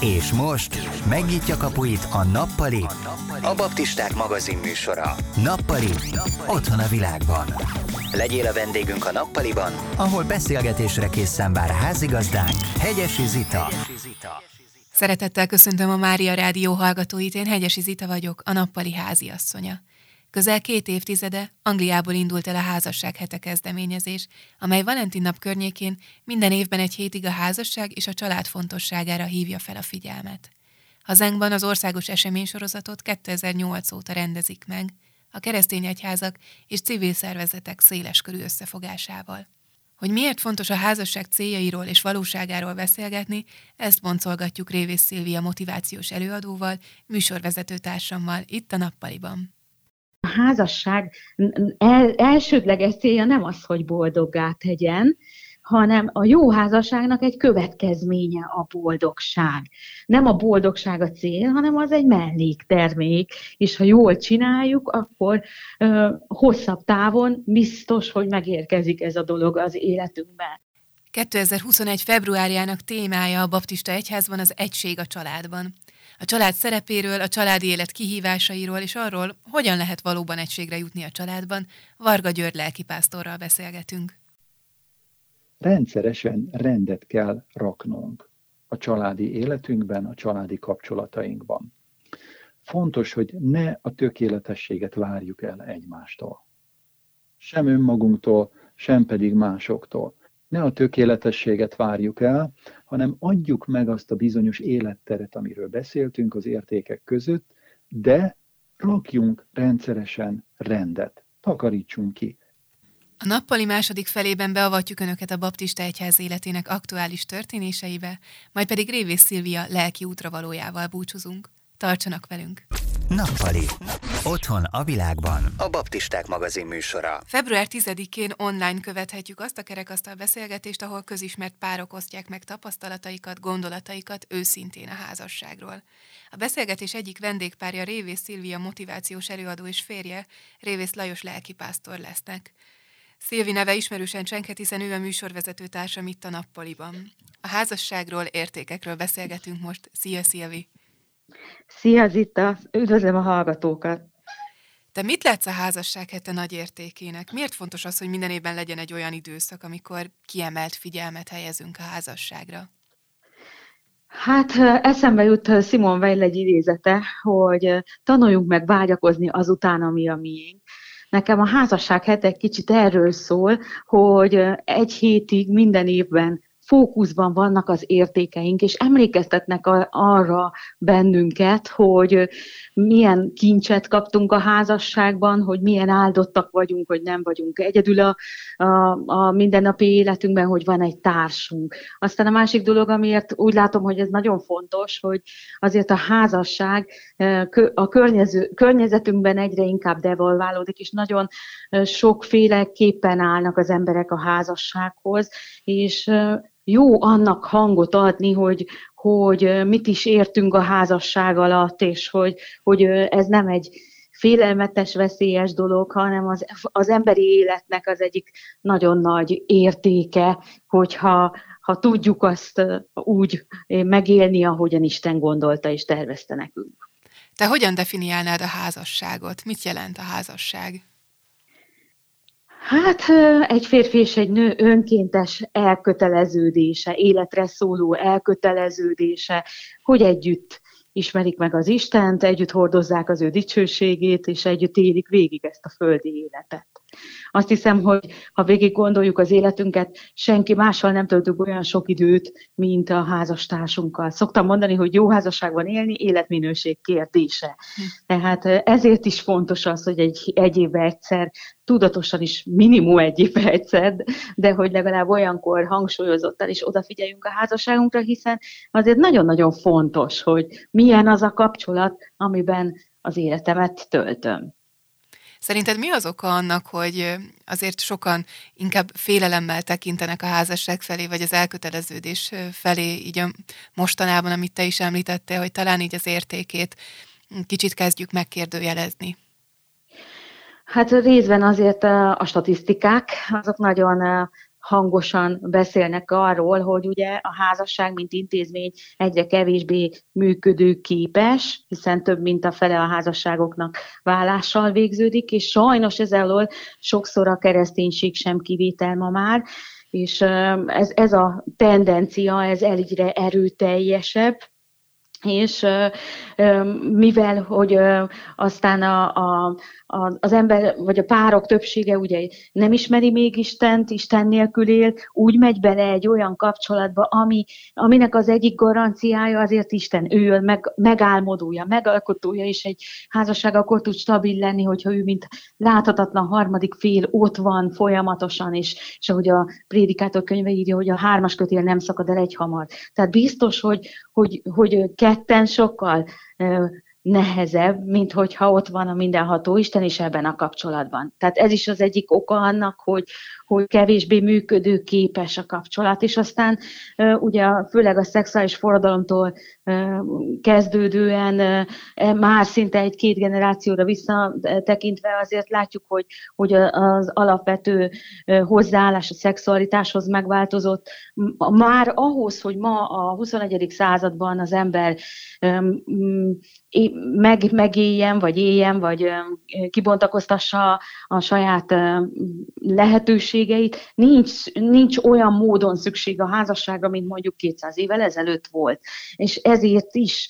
És most megnyitja kapuit a Nappali, a Baptisták magazin műsora. Nappali, otthon a világban. Legyél a vendégünk a Nappaliban, ahol beszélgetésre készen vár házigazdánk, Hegyesi Zita. Szeretettel köszöntöm a Mária Rádió hallgatóit, én Hegyesi Zita vagyok, a Nappali háziasszonya. Közel két évtizede Angliából indult el a házasság hete kezdeményezés, amely Valentin nap környékén minden évben egy hétig a házasság és a család fontosságára hívja fel a figyelmet. Hazánkban az országos eseménysorozatot 2008 óta rendezik meg, a keresztény egyházak és civil szervezetek széleskörű összefogásával. Hogy miért fontos a házasság céljairól és valóságáról beszélgetni, ezt boncolgatjuk Révész Szilvia motivációs előadóval, műsorvezető társammal itt a Nappaliban. A házasság el, elsődleges célja nem az, hogy boldoggá tegyen, hanem a jó házasságnak egy következménye a boldogság. Nem a boldogság a cél, hanem az egy melléktermék, és ha jól csináljuk, akkor ö, hosszabb távon biztos, hogy megérkezik ez a dolog az életünkben. 2021. februárjának témája a Baptista Egyházban az egység a családban a család szerepéről, a családi élet kihívásairól és arról, hogyan lehet valóban egységre jutni a családban, Varga György lelkipásztorral beszélgetünk. Rendszeresen rendet kell raknunk a családi életünkben, a családi kapcsolatainkban. Fontos, hogy ne a tökéletességet várjuk el egymástól. Sem önmagunktól, sem pedig másoktól ne a tökéletességet várjuk el, hanem adjuk meg azt a bizonyos életteret, amiről beszéltünk az értékek között, de rakjunk rendszeresen rendet, takarítsunk ki. A nappali második felében beavatjuk Önöket a Baptista Egyház életének aktuális történéseibe, majd pedig Révész Szilvia lelki útravalójával búcsúzunk. Tartsanak velünk! Nappali. Otthon a világban. A Baptisták magazin műsora. Február 10-én online követhetjük azt a kerekasztal beszélgetést, ahol közismert párok osztják meg tapasztalataikat, gondolataikat őszintén a házasságról. A beszélgetés egyik vendégpárja Révész Szilvia motivációs előadó és férje, Révész Lajos lelkipásztor lesznek. Szilvi neve ismerősen csenket, hiszen ő a műsorvezető társam itt a nappaliban. A házasságról, értékekről beszélgetünk most. Szia, Szilvi! Szia Zita, üdvözlöm a hallgatókat! Te mit látsz a házasság hete nagy értékének? Miért fontos az, hogy minden évben legyen egy olyan időszak, amikor kiemelt figyelmet helyezünk a házasságra? Hát eszembe jut Simon Weil egy idézete, hogy tanuljunk meg vágyakozni azután, ami a miénk. Nekem a házasság hete kicsit erről szól, hogy egy hétig minden évben fókuszban vannak az értékeink, és emlékeztetnek arra bennünket, hogy milyen kincset kaptunk a házasságban, hogy milyen áldottak vagyunk, hogy nem vagyunk egyedül a, a, a mindennapi életünkben, hogy van egy társunk. Aztán a másik dolog, amiért úgy látom, hogy ez nagyon fontos, hogy azért a házasság a környező, környezetünkben egyre inkább devalválódik, és nagyon sokféleképpen állnak az emberek a házassághoz, és jó annak hangot adni, hogy, hogy mit is értünk a házasság alatt, és hogy, hogy ez nem egy félelmetes, veszélyes dolog, hanem az, az emberi életnek az egyik nagyon nagy értéke, hogyha ha tudjuk azt úgy megélni, ahogyan Isten gondolta és tervezte nekünk. Te hogyan definiálnád a házasságot? Mit jelent a házasság? Hát egy férfi és egy nő önkéntes elköteleződése, életre szóló elköteleződése, hogy együtt ismerik meg az Istent, együtt hordozzák az ő dicsőségét, és együtt élik végig ezt a földi életet. Azt hiszem, hogy ha végig gondoljuk az életünket, senki mással nem töltünk olyan sok időt, mint a házastársunkkal. Szoktam mondani, hogy jó házasságban élni életminőség kérdése. Hm. Tehát ezért is fontos az, hogy egy, egy évben egyszer, tudatosan is minimum egy évben egyszer, de hogy legalább olyankor hangsúlyozottan is odafigyeljünk a házasságunkra, hiszen azért nagyon-nagyon fontos, hogy milyen az a kapcsolat, amiben az életemet töltöm. Szerinted mi az oka annak, hogy azért sokan inkább félelemmel tekintenek a házasság felé, vagy az elköteleződés felé, így a mostanában, amit te is említettél, hogy talán így az értékét kicsit kezdjük megkérdőjelezni? Hát részben azért a statisztikák, azok nagyon hangosan beszélnek arról, hogy ugye a házasság, mint intézmény egyre kevésbé működőképes, hiszen több mint a fele a házasságoknak vállással végződik, és sajnos ez elől sokszor a kereszténység sem kivétel ma már, és ez, ez a tendencia, ez egyre erőteljesebb, és mivel, hogy aztán a, a, az ember, vagy a párok többsége ugye nem ismeri még Istent, Isten nélkül él, úgy megy bele egy olyan kapcsolatba, ami, aminek az egyik garanciája azért Isten, ő meg, megálmodója, megalkotója, és egy házasság akkor tud stabil lenni, hogyha ő, mint láthatatlan harmadik fél ott van folyamatosan, és, és ahogy a prédikátor könyve írja, hogy a hármas kötél nem szakad el egy hamar. Tehát biztos, hogy, hogy, hogy ketten sokkal nehezebb, mint hogyha ott van a mindenható Isten is ebben a kapcsolatban. Tehát ez is az egyik oka annak, hogy, hogy kevésbé működő képes a kapcsolat, és aztán ugye főleg a szexuális forradalomtól kezdődően e, már szinte egy-két generációra visszatekintve azért látjuk, hogy, hogy az alapvető hozzáállás a szexualitáshoz megváltozott. Már ahhoz, hogy ma a 21. században az ember meg, megéljen, vagy éljen, vagy kibontakoztassa a saját lehetőségeit, nincs, nincs olyan módon szükség a házasságra, mint mondjuk 200 évvel ezelőtt volt. És ezért is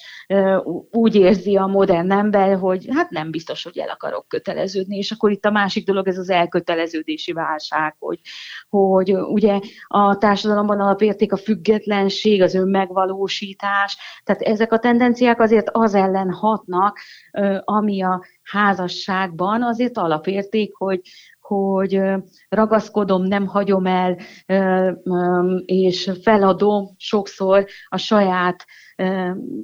úgy érzi a modern ember, hogy hát nem biztos, hogy el akarok köteleződni, és akkor itt a másik dolog, ez az elköteleződési válság, hogy, hogy ugye a társadalomban alapérték a függetlenség, az önmegvalósítás, tehát ezek a tendenciák azért az ellen hatnak, ami a házasságban azért alapérték, hogy, hogy ragaszkodom, nem hagyom el, és feladom sokszor a saját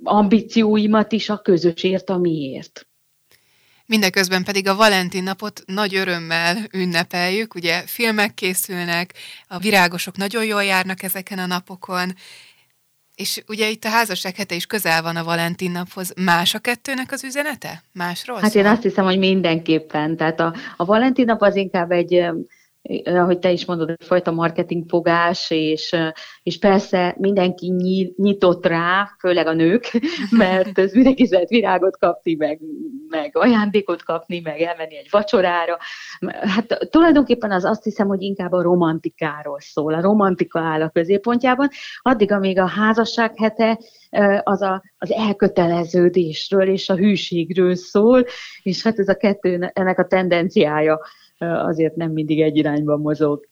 ambícióimat is a közösért, amiért. Mindeközben pedig a Valentin napot nagy örömmel ünnepeljük, ugye filmek készülnek, a virágosok nagyon jól járnak ezeken a napokon, és ugye itt a házasság hete is közel van a Valentin naphoz. Más a kettőnek az üzenete? Másról Hát szól? én azt hiszem, hogy mindenképpen. Tehát a, a Valentin nap az inkább egy ahogy te is mondod, egyfajta marketingfogás, és, és persze mindenki nyitott rá, főleg a nők, mert ez mindenki lehet virágot kapni, meg, meg ajándékot kapni, meg elmenni egy vacsorára. Hát tulajdonképpen az azt hiszem, hogy inkább a romantikáról szól. A romantika áll a középpontjában, addig, amíg a házasság hete az a, az elköteleződésről és a hűségről szól, és hát ez a kettő, ennek a tendenciája azért nem mindig egy irányban mozog.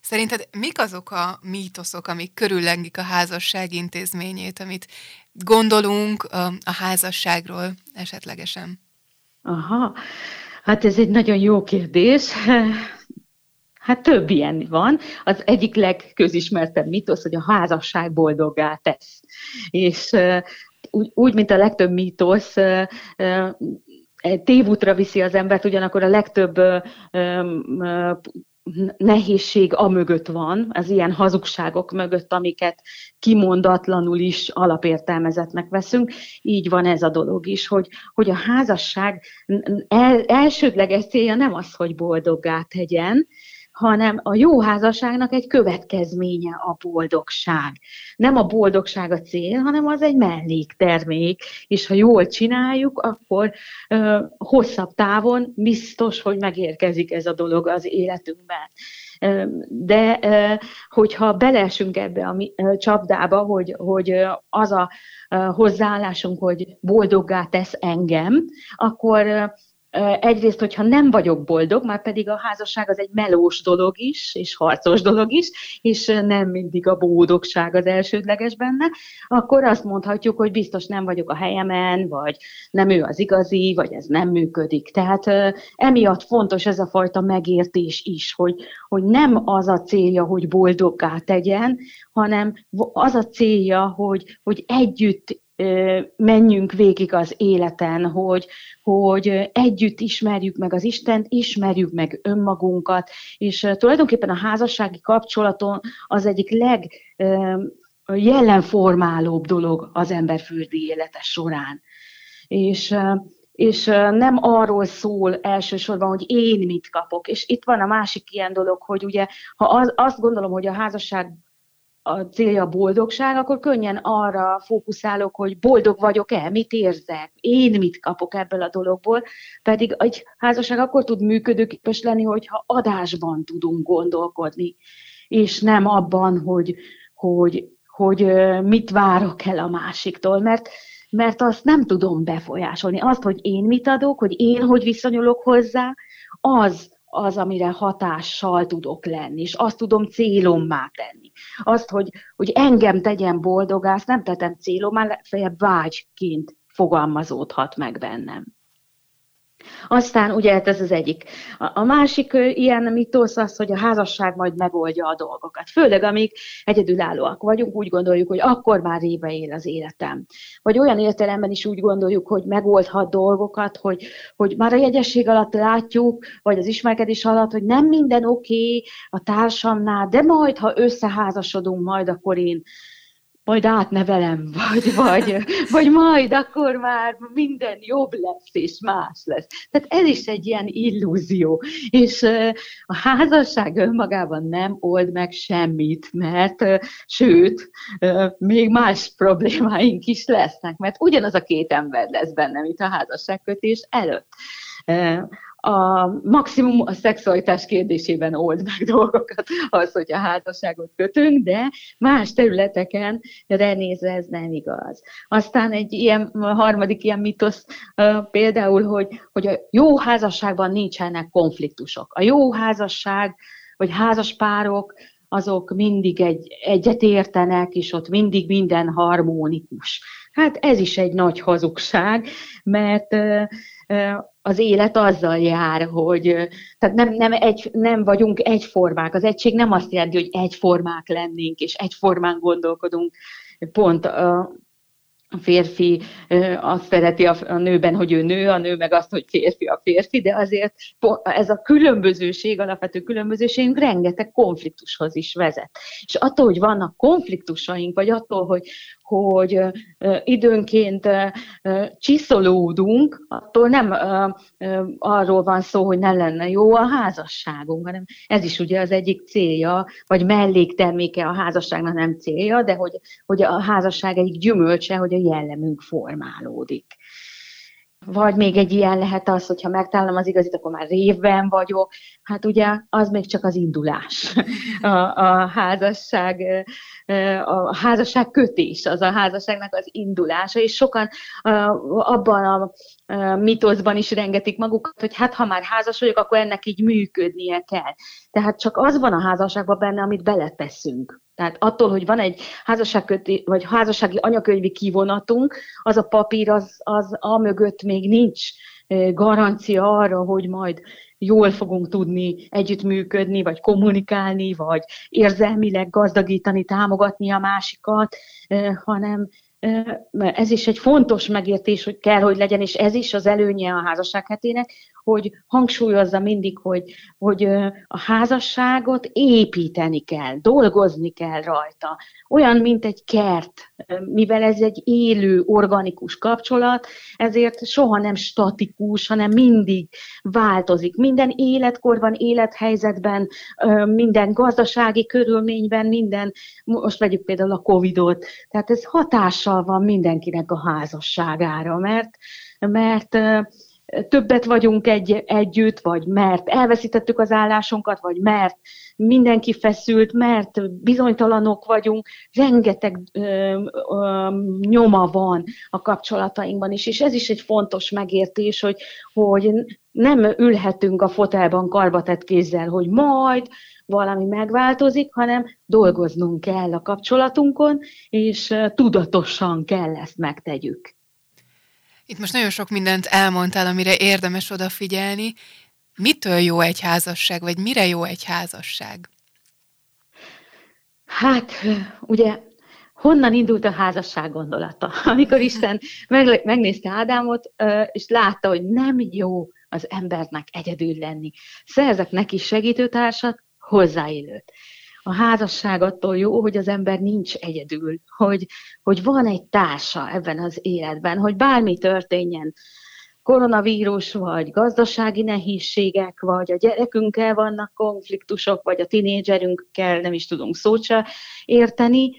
Szerinted mik azok a mítoszok, amik körüllengik a házasság intézményét, amit gondolunk a, a házasságról esetlegesen? Aha, hát ez egy nagyon jó kérdés. Hát több ilyen van. Az egyik legközismertebb mítosz, hogy a házasság boldoggá tesz. És úgy, úgy, mint a legtöbb mítosz, tévútra viszi az embert, ugyanakkor a legtöbb nehézség a mögött van, az ilyen hazugságok mögött, amiket kimondatlanul is alapértelmezetnek veszünk. Így van ez a dolog is, hogy, hogy a házasság el, elsődleges célja nem az, hogy boldoggá tegyen, hanem a jó házasságnak egy következménye a boldogság. Nem a boldogság a cél, hanem az egy melléktermék, és ha jól csináljuk, akkor ö, hosszabb távon biztos, hogy megérkezik ez a dolog az életünkben. De hogyha belesünk ebbe a csapdába, hogy, hogy az a hozzáállásunk, hogy boldoggá tesz engem, akkor egyrészt, hogyha nem vagyok boldog, már pedig a házasság az egy melós dolog is, és harcos dolog is, és nem mindig a boldogság az elsődleges benne, akkor azt mondhatjuk, hogy biztos nem vagyok a helyemen, vagy nem ő az igazi, vagy ez nem működik. Tehát emiatt fontos ez a fajta megértés is, hogy, hogy nem az a célja, hogy boldoggá tegyen, hanem az a célja, hogy, hogy együtt menjünk végig az életen, hogy, hogy együtt ismerjük meg az Istent, ismerjük meg önmagunkat, és tulajdonképpen a házassági kapcsolaton az egyik leg jelenformálóbb dolog az ember földi élete során. És és nem arról szól elsősorban, hogy én mit kapok. És itt van a másik ilyen dolog, hogy ugye, ha az, azt gondolom, hogy a házasság a célja a boldogság, akkor könnyen arra fókuszálok, hogy boldog vagyok-e, mit érzek, én mit kapok ebből a dologból, pedig egy házasság akkor tud működőképes lenni, hogyha adásban tudunk gondolkodni, és nem abban, hogy, hogy, hogy mit várok el a másiktól, mert mert azt nem tudom befolyásolni. Azt, hogy én mit adok, hogy én hogy viszonyulok hozzá, az az, amire hatással tudok lenni, és azt tudom célommá tenni. Azt, hogy, hogy engem tegyen boldogá, azt nem tetem célommá, legfeljebb vágyként fogalmazódhat meg bennem. Aztán ugye hát ez az egyik. A, a másik ilyen mitosz az, hogy a házasság majd megoldja a dolgokat. Főleg, amíg egyedülállóak vagyunk, úgy gondoljuk, hogy akkor már rébe él az életem. Vagy olyan értelemben is úgy gondoljuk, hogy megoldhat dolgokat, hogy, hogy már a jegyesség alatt látjuk, vagy az ismerkedés alatt, hogy nem minden oké okay a társamnál, de majd, ha összeházasodunk, majd akkor én majd átnevelem, vagy, vagy, vagy majd akkor már minden jobb lesz, és más lesz. Tehát ez is egy ilyen illúzió. És a házasság önmagában nem old meg semmit, mert sőt, még más problémáink is lesznek, mert ugyanaz a két ember lesz benne, mint a házasságkötés előtt a maximum a szexualitás kérdésében old meg dolgokat, az, hogy a házasságot kötünk, de más területeken renézve ez nem igaz. Aztán egy ilyen harmadik ilyen mitosz például, hogy, hogy a jó házasságban nincsenek konfliktusok. A jó házasság, vagy házaspárok, azok mindig egy, egyet értenek, és ott mindig minden harmonikus. Hát ez is egy nagy hazugság, mert az élet azzal jár, hogy tehát nem, nem, egy, nem vagyunk egyformák. Az egység nem azt jelenti, hogy egyformák lennénk, és egyformán gondolkodunk. Pont a, férfi azt szereti a nőben, hogy ő nő, a nő meg azt, hogy férfi a férfi, de azért ez a különbözőség, alapvető különbözőségünk rengeteg konfliktushoz is vezet. És attól, hogy vannak konfliktusaink, vagy attól, hogy, hogy időnként csiszolódunk, attól nem arról van szó, hogy ne lenne jó a házasságunk, hanem ez is ugye az egyik célja, vagy mellékterméke a házasságnak nem célja, de hogy, hogy a házasság egyik gyümölcse, hogy a jellemünk formálódik. Vagy még egy ilyen lehet az, hogyha megtalálom az igazit, akkor már révben vagyok. Hát ugye az még csak az indulás. A, a házasság a házasság kötés, az a házasságnak az indulása, és sokan abban a mitoszban is rengetik magukat, hogy hát ha már házas vagyok, akkor ennek így működnie kell. Tehát csak az van a házasságban benne, amit beleteszünk. Tehát attól, hogy van egy házasságköté, vagy házassági anyakönyvi kivonatunk, az a papír, az, az a mögött még nincs garancia arra, hogy majd jól fogunk tudni együttműködni, vagy kommunikálni, vagy érzelmileg gazdagítani, támogatni a másikat, hanem ez is egy fontos megértés, hogy kell, hogy legyen, és ez is az előnye a házasság hetének, hogy hangsúlyozza mindig, hogy, hogy a házasságot építeni kell, dolgozni kell rajta. Olyan, mint egy kert, mivel ez egy élő, organikus kapcsolat, ezért soha nem statikus, hanem mindig változik. Minden életkorban, élethelyzetben, minden gazdasági körülményben, minden, most vegyük például a Covid-ot, tehát ez hatással van mindenkinek a házasságára, mert mert többet vagyunk egy, együtt, vagy mert elveszítettük az állásunkat, vagy mert mindenki feszült, mert bizonytalanok vagyunk, rengeteg ö, ö, nyoma van a kapcsolatainkban is, és ez is egy fontos megértés, hogy, hogy nem ülhetünk a fotelban karbatett kézzel, hogy majd valami megváltozik, hanem dolgoznunk kell a kapcsolatunkon, és tudatosan kell ezt megtegyük. Itt most nagyon sok mindent elmondtál, amire érdemes odafigyelni. Mitől jó egy házasság, vagy mire jó egy házasság? Hát, ugye, honnan indult a házasság gondolata? Amikor Isten megnézte Ádámot, és látta, hogy nem jó az embernek egyedül lenni. Szerzek neki segítőtársat, hozzáélőt a házasság attól jó, hogy az ember nincs egyedül, hogy, hogy van egy társa ebben az életben, hogy bármi történjen, koronavírus, vagy gazdasági nehézségek, vagy a gyerekünkkel vannak konfliktusok, vagy a tinédzserünkkel nem is tudunk szót érteni,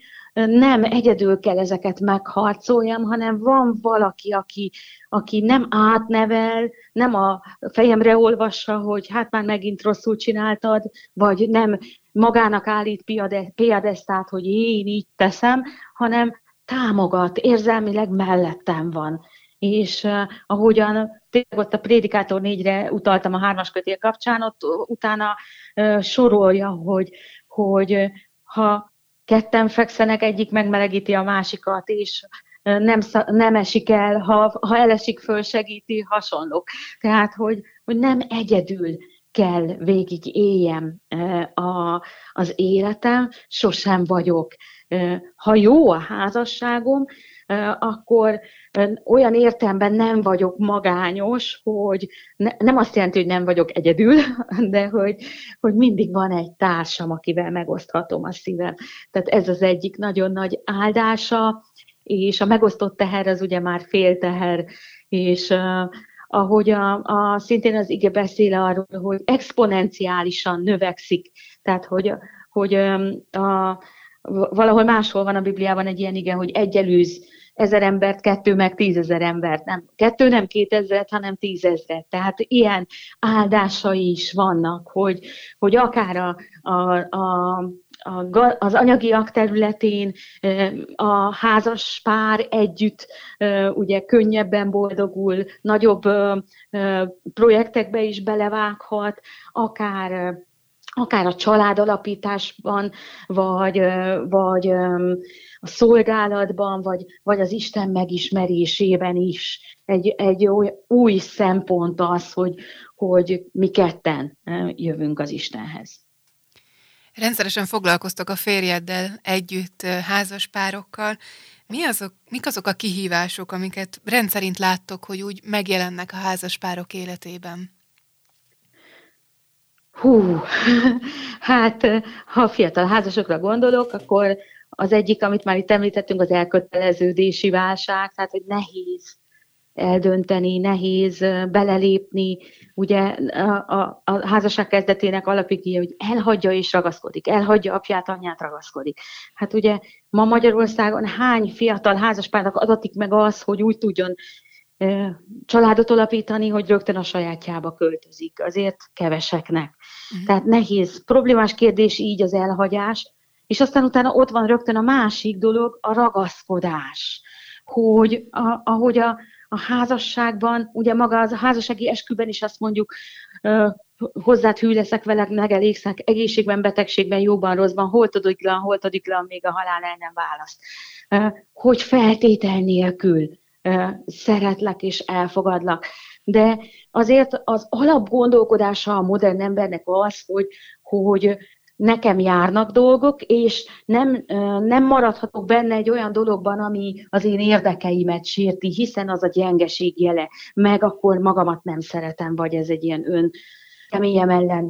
nem egyedül kell ezeket megharcoljam, hanem van valaki, aki, aki nem átnevel, nem a fejemre olvassa, hogy hát már megint rosszul csináltad, vagy nem magának állít piadesztát, hogy én így teszem, hanem támogat, érzelmileg mellettem van. És uh, ahogyan tényleg ott a Prédikátor négyre utaltam a hármas kötél kapcsán, ott utána uh, sorolja, hogy, hogy ha ketten fekszenek, egyik megmelegíti a másikat, és nem, nem esik el, ha, ha elesik föl, segíti, hasonlók. Tehát, hogy, hogy nem egyedül kell végig éljem a, az életem, sosem vagyok. Ha jó a házasságom, akkor olyan értelemben nem vagyok magányos, hogy ne, nem azt jelenti, hogy nem vagyok egyedül, de hogy, hogy mindig van egy társam, akivel megoszthatom a szívem. Tehát ez az egyik nagyon nagy áldása, és a megosztott teher az ugye már fél teher, és uh, ahogy a, a, szintén az ige beszél arról, hogy exponenciálisan növekszik, tehát hogy, hogy a, valahol máshol van a Bibliában egy ilyen igen, hogy egyelőz ezer embert, kettő meg tízezer embert, nem kettő nem kétezret, hanem tízezret. Tehát ilyen áldásai is vannak, hogy, hogy akár a, a, a az anyagiak területén a házas pár együtt ugye könnyebben boldogul, nagyobb projektekbe is belevághat, akár akár a családalapításban, vagy, vagy a szolgálatban, vagy, vagy az Isten megismerésében is egy, egy új, új szempont az, hogy, hogy mi ketten jövünk az Istenhez. Rendszeresen foglalkoztok a férjeddel együtt házas párokkal. Mi azok, mik azok a kihívások, amiket rendszerint láttok, hogy úgy megjelennek a házas párok életében? Hú, hát ha fiatal házasokra gondolok, akkor az egyik, amit már itt említettünk, az elköteleződési válság, tehát hogy nehéz eldönteni, nehéz belelépni. Ugye a, a, a házasság kezdetének alapigéje, hogy elhagyja és ragaszkodik, elhagyja apját, anyját, ragaszkodik. Hát ugye ma Magyarországon hány fiatal házaspárnak adatik meg az, hogy úgy tudjon családot alapítani, hogy rögtön a sajátjába költözik. Azért keveseknek. Uh-huh. Tehát nehéz, problémás kérdés így az elhagyás, és aztán utána ott van rögtön a másik dolog, a ragaszkodás. Hogy a, ahogy a, a házasságban, ugye maga az a házassági esküben is azt mondjuk, uh, hozzád hű leszek veled, megelégszek, egészségben, betegségben, jóban, rosszban, hol tudiklan, hol tudiklan, még a halál el nem választ. Uh, hogy feltétel nélkül szeretlek és elfogadlak. De azért az alapgondolkodása a modern embernek az, hogy, hogy nekem járnak dolgok, és nem, nem maradhatok benne egy olyan dologban, ami az én érdekeimet sérti, hiszen az a gyengeség jele, meg akkor magamat nem szeretem, vagy ez egy ilyen ön keményem ellen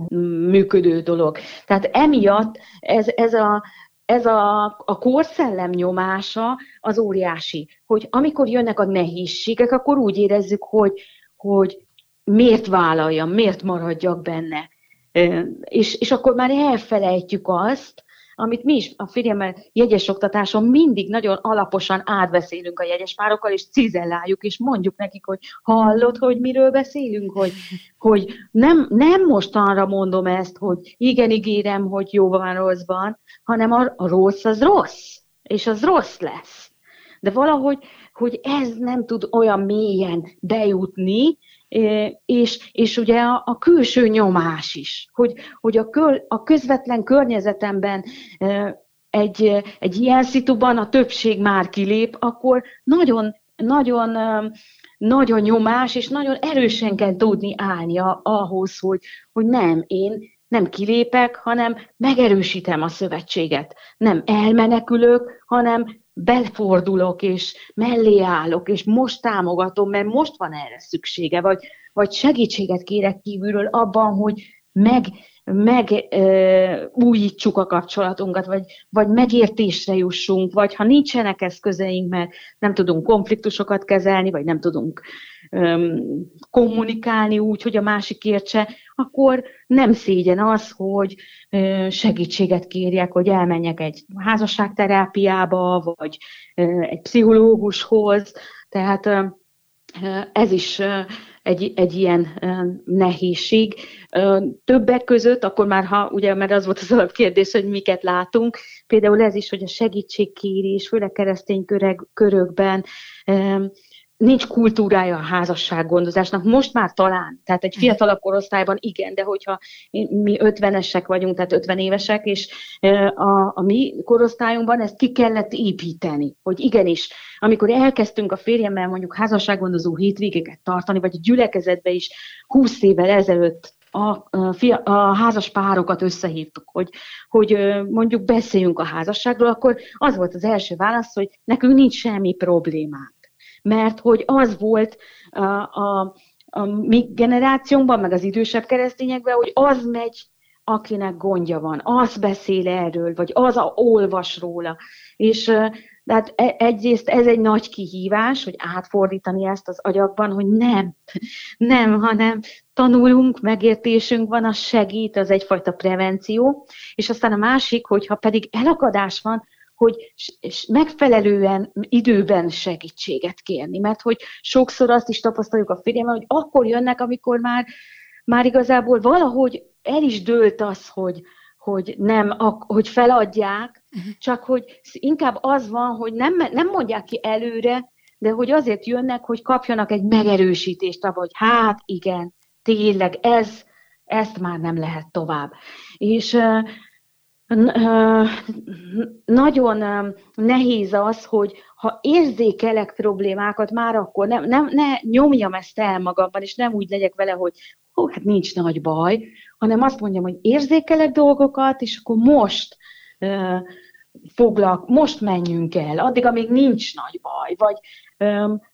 működő dolog. Tehát emiatt ez, ez a, ez a, a korszellem nyomása az óriási, hogy amikor jönnek a nehézségek, akkor úgy érezzük, hogy, hogy miért vállaljam, miért maradjak benne. És, és akkor már elfelejtjük azt, amit mi is a férjemmel jegyes oktatáson mindig nagyon alaposan átbeszélünk a jegyes párokkal, és cizelláljuk, és mondjuk nekik, hogy hallod, hogy miről beszélünk, hogy, hogy nem, nem mostanra mondom ezt, hogy igen, ígérem, hogy jó van, rosszban, hanem a, a rossz az rossz, és az rossz lesz. De valahogy, hogy ez nem tud olyan mélyen bejutni, és, és ugye a, a külső nyomás is, hogy, hogy a, köl, a közvetlen környezetemben egy, egy ilyen szituban a többség már kilép, akkor nagyon, nagyon, nagyon nyomás, és nagyon erősen kell tudni állni ahhoz, hogy, hogy nem, én nem kilépek, hanem megerősítem a szövetséget. Nem elmenekülök, hanem befordulok, és mellé állok, és most támogatom, mert most van erre szüksége, vagy, vagy segítséget kérek kívülről abban, hogy meg, meg újítsuk a kapcsolatunkat, vagy, vagy megértésre jussunk, vagy ha nincsenek eszközeink, mert nem tudunk konfliktusokat kezelni, vagy nem tudunk kommunikálni úgy, hogy a másik értse, akkor nem szégyen az, hogy segítséget kérjek, hogy elmenjek egy házasságterápiába, vagy egy pszichológushoz. Tehát ez is egy, egy ilyen nehézség. Többek között, akkor már ha, ugye, mert az volt az alapkérdés, hogy miket látunk, például ez is, hogy a segítségkérés, főleg keresztény körökben nincs kultúrája a házassággondozásnak, most már talán, tehát egy fiatalabb korosztályban igen, de hogyha mi ötvenesek vagyunk, tehát ötven évesek, és a, a mi korosztályunkban ezt ki kellett építeni, hogy igenis, amikor elkezdtünk a férjemmel mondjuk házassággondozó hétvégéket tartani, vagy a gyülekezetbe is húsz évvel ezelőtt a, a, a házas párokat összehívtuk, hogy, hogy mondjuk beszéljünk a házasságról, akkor az volt az első válasz, hogy nekünk nincs semmi problémánk mert hogy az volt a, a, a mi generációnkban, meg az idősebb keresztényekben, hogy az megy, akinek gondja van, az beszél erről, vagy az a olvas róla. És tehát e, egyrészt ez egy nagy kihívás, hogy átfordítani ezt az agyakban, hogy nem, nem, hanem tanulunk, megértésünk van, az segít, az egyfajta prevenció, és aztán a másik, hogyha pedig elakadás van, hogy megfelelően időben segítséget kérni, mert hogy sokszor azt is tapasztaljuk a férjemmel, hogy akkor jönnek, amikor már, már igazából valahogy el is dőlt az, hogy, hogy nem, hogy feladják, uh-huh. csak hogy inkább az van, hogy nem, nem mondják ki előre, de hogy azért jönnek, hogy kapjanak egy megerősítést, hogy hát igen, tényleg ez, ezt már nem lehet tovább. És nagyon nehéz az, hogy ha érzékelek problémákat, már akkor nem, nem, ne nyomjam ezt el magamban, és nem úgy legyek vele, hogy hó, hát nincs nagy baj, hanem azt mondjam, hogy érzékelek dolgokat, és akkor most foglak, most menjünk el, addig, amíg nincs nagy baj, vagy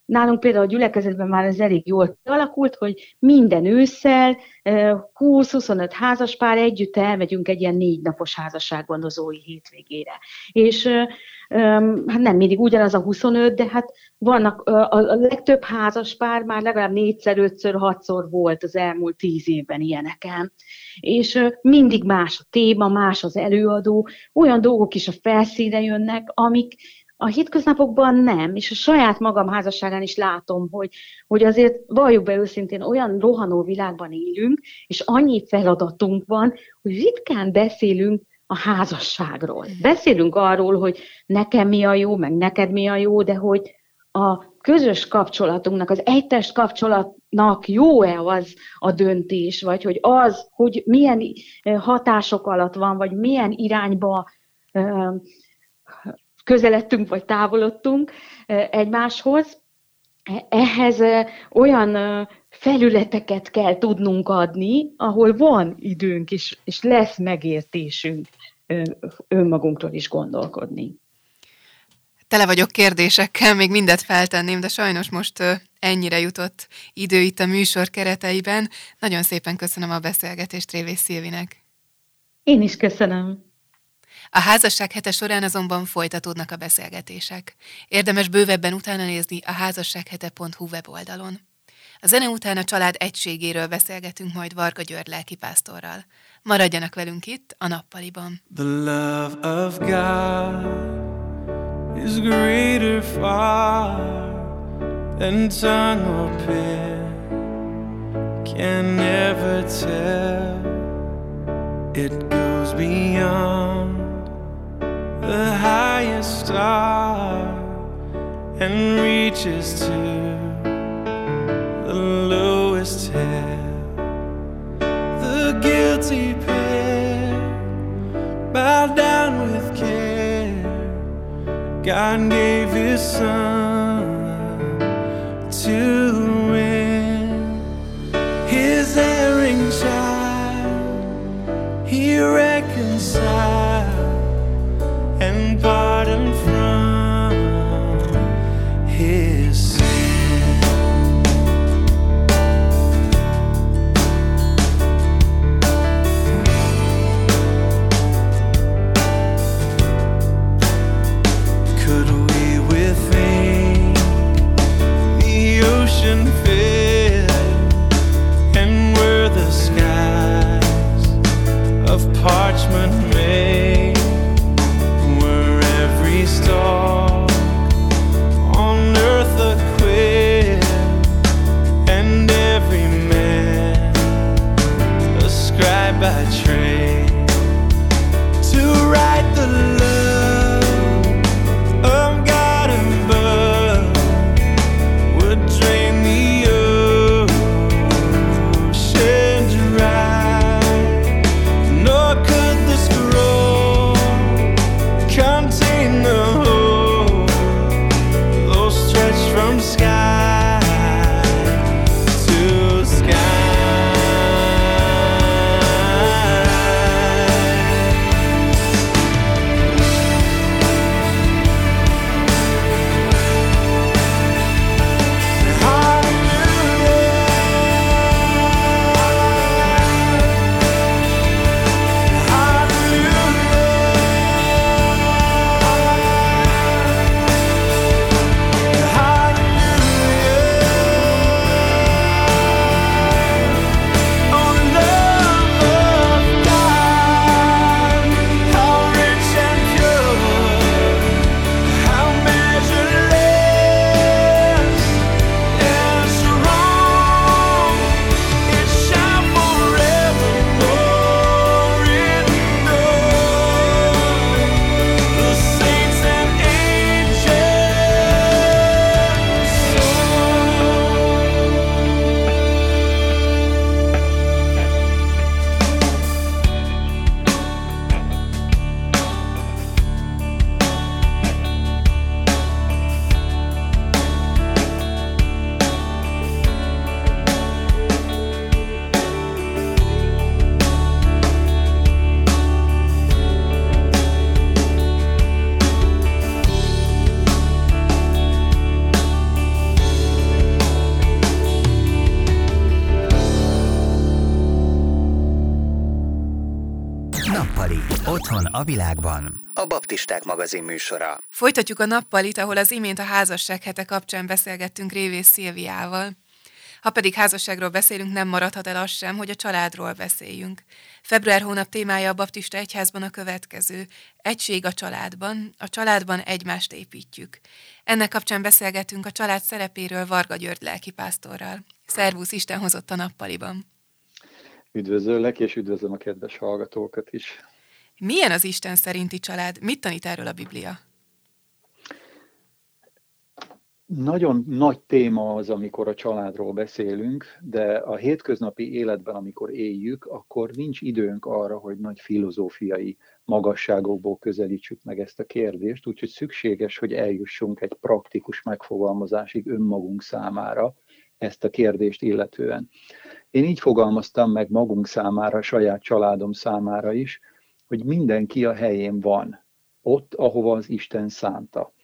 Nálunk például a gyülekezetben már ez elég jól alakult, hogy minden ősszel 20-25 házaspár együtt elmegyünk egy ilyen négy napos házassággondozói hétvégére. És hát nem mindig ugyanaz a 25, de hát vannak a legtöbb házaspár már legalább négyszer, ötször, hatszor volt az elmúlt tíz évben ilyeneken. És mindig más a téma, más az előadó, olyan dolgok is a felszíne jönnek, amik, a hétköznapokban nem, és a saját magam házasságán is látom, hogy, hogy azért valljuk be őszintén, olyan rohanó világban élünk, és annyi feladatunk van, hogy ritkán beszélünk a házasságról. Beszélünk arról, hogy nekem mi a jó, meg neked mi a jó, de hogy a közös kapcsolatunknak, az egytest kapcsolatnak jó-e az a döntés, vagy hogy az, hogy milyen hatások alatt van, vagy milyen irányba közeledtünk vagy távolodtunk egymáshoz. Ehhez olyan felületeket kell tudnunk adni, ahol van időnk és, és lesz megértésünk önmagunkról is gondolkodni. Tele vagyok kérdésekkel, még mindet feltenném, de sajnos most ennyire jutott idő itt a műsor kereteiben. Nagyon szépen köszönöm a beszélgetést Révész Szilvinek. Én is köszönöm. A házasság hete során azonban folytatódnak a beszélgetések. Érdemes bővebben utána nézni a házassághete.hu weboldalon. A zene után a család egységéről beszélgetünk majd Varga György lelkipásztorral. Maradjanak velünk itt a nappaliban. The love of God is greater far than tongue or pen can never tell. It goes beyond the highest star and reaches to the lowest hell. The guilty pair bow down with care. God gave His Son to win His erring child. He reconciled pardon from his sin. Could we within the ocean and were the skies of parchment? Magazin műsora. Folytatjuk a nappalit, ahol az imént a házasság hete kapcsán beszélgettünk Révész Szilviával. Ha pedig házasságról beszélünk, nem maradhat el az sem, hogy a családról beszéljünk. Február hónap témája a Baptista Egyházban a következő. Egység a családban, a családban egymást építjük. Ennek kapcsán beszélgetünk a család szerepéről Varga György lelkipásztorral. Szervusz, Isten hozott a nappaliban. Üdvözöllek, és üdvözlöm a kedves hallgatókat is. Milyen az Isten szerinti család? Mit tanít erről a Biblia? Nagyon nagy téma az, amikor a családról beszélünk, de a hétköznapi életben, amikor éljük, akkor nincs időnk arra, hogy nagy filozófiai magasságokból közelítsük meg ezt a kérdést, úgyhogy szükséges, hogy eljussunk egy praktikus megfogalmazásig önmagunk számára ezt a kérdést illetően. Én így fogalmaztam meg magunk számára, saját családom számára is, hogy mindenki a helyén van, ott, ahova az Isten szánta.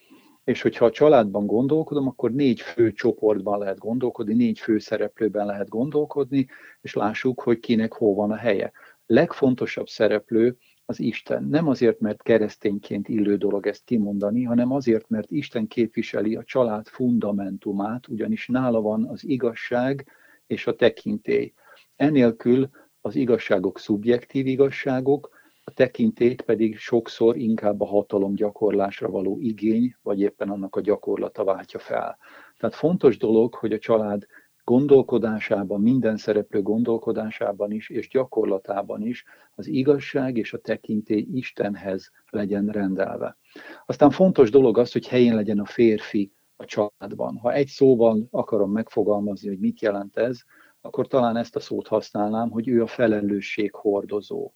És hogyha a családban gondolkodom, akkor négy fő csoportban lehet gondolkodni, négy fő szereplőben lehet gondolkodni, és lássuk, hogy kinek hol van a helye. Legfontosabb szereplő az Isten. Nem azért, mert keresztényként illő dolog ezt kimondani, hanem azért, mert Isten képviseli a család fundamentumát, ugyanis nála van az igazság és a tekintély. Enélkül az igazságok szubjektív igazságok, a tekintét pedig sokszor inkább a hatalom gyakorlásra való igény, vagy éppen annak a gyakorlata váltja fel. Tehát fontos dolog, hogy a család gondolkodásában, minden szereplő gondolkodásában is, és gyakorlatában is az igazság és a tekintély Istenhez legyen rendelve. Aztán fontos dolog az, hogy helyén legyen a férfi a családban. Ha egy szóval akarom megfogalmazni, hogy mit jelent ez, akkor talán ezt a szót használnám, hogy ő a felelősség hordozó.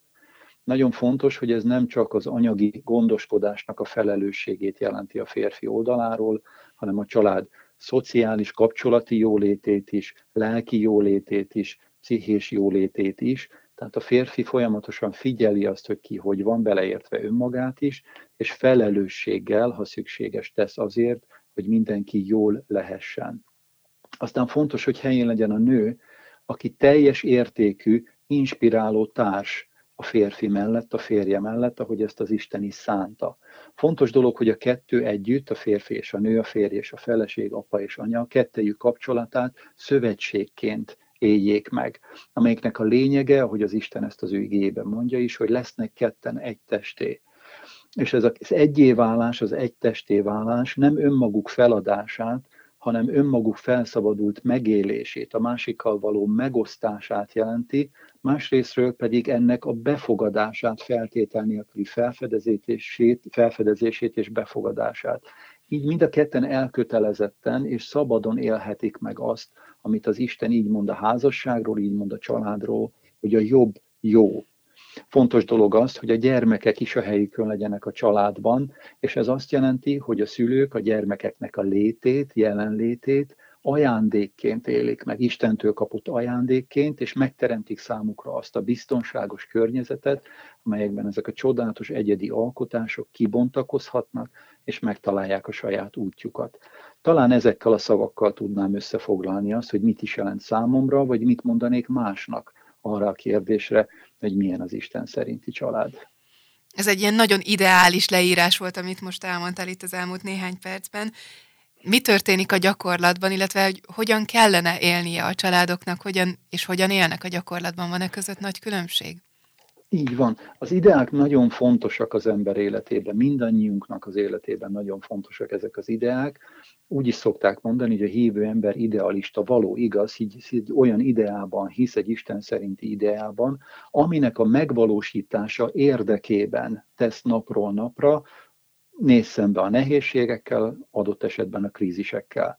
Nagyon fontos, hogy ez nem csak az anyagi gondoskodásnak a felelősségét jelenti a férfi oldaláról, hanem a család szociális kapcsolati jólétét is, lelki jólétét is, pszichés jólétét is. Tehát a férfi folyamatosan figyeli azt, hogy ki hogy van, beleértve önmagát is, és felelősséggel, ha szükséges tesz azért, hogy mindenki jól lehessen. Aztán fontos, hogy helyén legyen a nő, aki teljes értékű, inspiráló társ a férfi mellett, a férje mellett, ahogy ezt az Isten is szánta. Fontos dolog, hogy a kettő együtt, a férfi és a nő, a férj és a feleség, apa és anya, a kettejük kapcsolatát szövetségként éljék meg, amelyiknek a lényege, ahogy az Isten ezt az ő igében mondja is, hogy lesznek ketten egy testé. És ez az egyéválás, az egy testé válás nem önmaguk feladását, hanem önmaguk felszabadult megélését, a másikkal való megosztását jelenti, másrésztről pedig ennek a befogadását, feltétel nélküli felfedezését, felfedezését és befogadását. Így mind a ketten elkötelezetten és szabadon élhetik meg azt, amit az Isten így mond a házasságról, így mond a családról, hogy a jobb jó. Fontos dolog az, hogy a gyermekek is a helyükön legyenek a családban, és ez azt jelenti, hogy a szülők a gyermekeknek a létét, jelenlétét ajándékként élik meg, Istentől kapott ajándékként, és megteremtik számukra azt a biztonságos környezetet, amelyekben ezek a csodálatos egyedi alkotások kibontakozhatnak, és megtalálják a saját útjukat. Talán ezekkel a szavakkal tudnám összefoglalni azt, hogy mit is jelent számomra, vagy mit mondanék másnak arra a kérdésre, hogy milyen az Isten szerinti család. Ez egy ilyen nagyon ideális leírás volt, amit most elmondtál itt az elmúlt néhány percben. Mi történik a gyakorlatban, illetve hogy hogyan kellene élnie a családoknak, hogyan és hogyan élnek a gyakorlatban? Van-e között nagy különbség? Így van. Az ideák nagyon fontosak az ember életében, mindannyiunknak az életében nagyon fontosak ezek az ideák. Úgy is szokták mondani, hogy a hívő ember idealista, való igaz, így, így olyan ideában hisz egy Isten szerinti ideában, aminek a megvalósítása érdekében tesz napról napra, néz szembe a nehézségekkel, adott esetben a krízisekkel.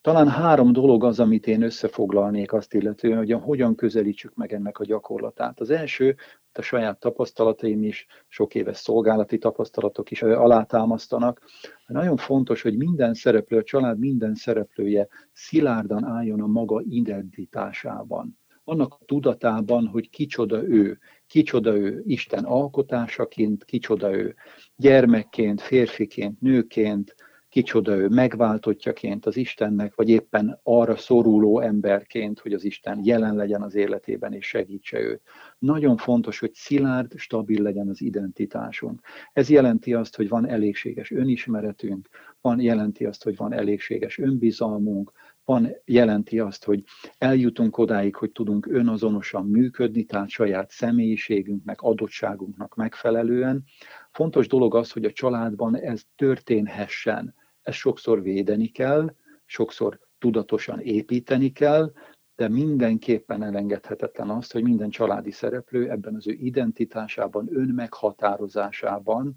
Talán három dolog az, amit én összefoglalnék azt illetően, hogy hogyan közelítsük meg ennek a gyakorlatát. Az első, a saját tapasztalataim is, sok éves szolgálati tapasztalatok is alátámasztanak. Nagyon fontos, hogy minden szereplő, a család minden szereplője szilárdan álljon a maga identitásában. Annak a tudatában, hogy kicsoda ő, kicsoda ő Isten alkotásaként, kicsoda ő gyermekként, férfiként, nőként, kicsoda ő megváltottjaként az Istennek, vagy éppen arra szoruló emberként, hogy az Isten jelen legyen az életében és segítse őt. Nagyon fontos, hogy szilárd, stabil legyen az identitásunk. Ez jelenti azt, hogy van elégséges önismeretünk, van jelenti azt, hogy van elégséges önbizalmunk, van, jelenti azt, hogy eljutunk odáig, hogy tudunk önazonosan működni, tehát saját személyiségünknek, adottságunknak megfelelően. Fontos dolog az, hogy a családban ez történhessen. Ezt sokszor védeni kell, sokszor tudatosan építeni kell, de mindenképpen elengedhetetlen az, hogy minden családi szereplő ebben az ő identitásában, önmeghatározásában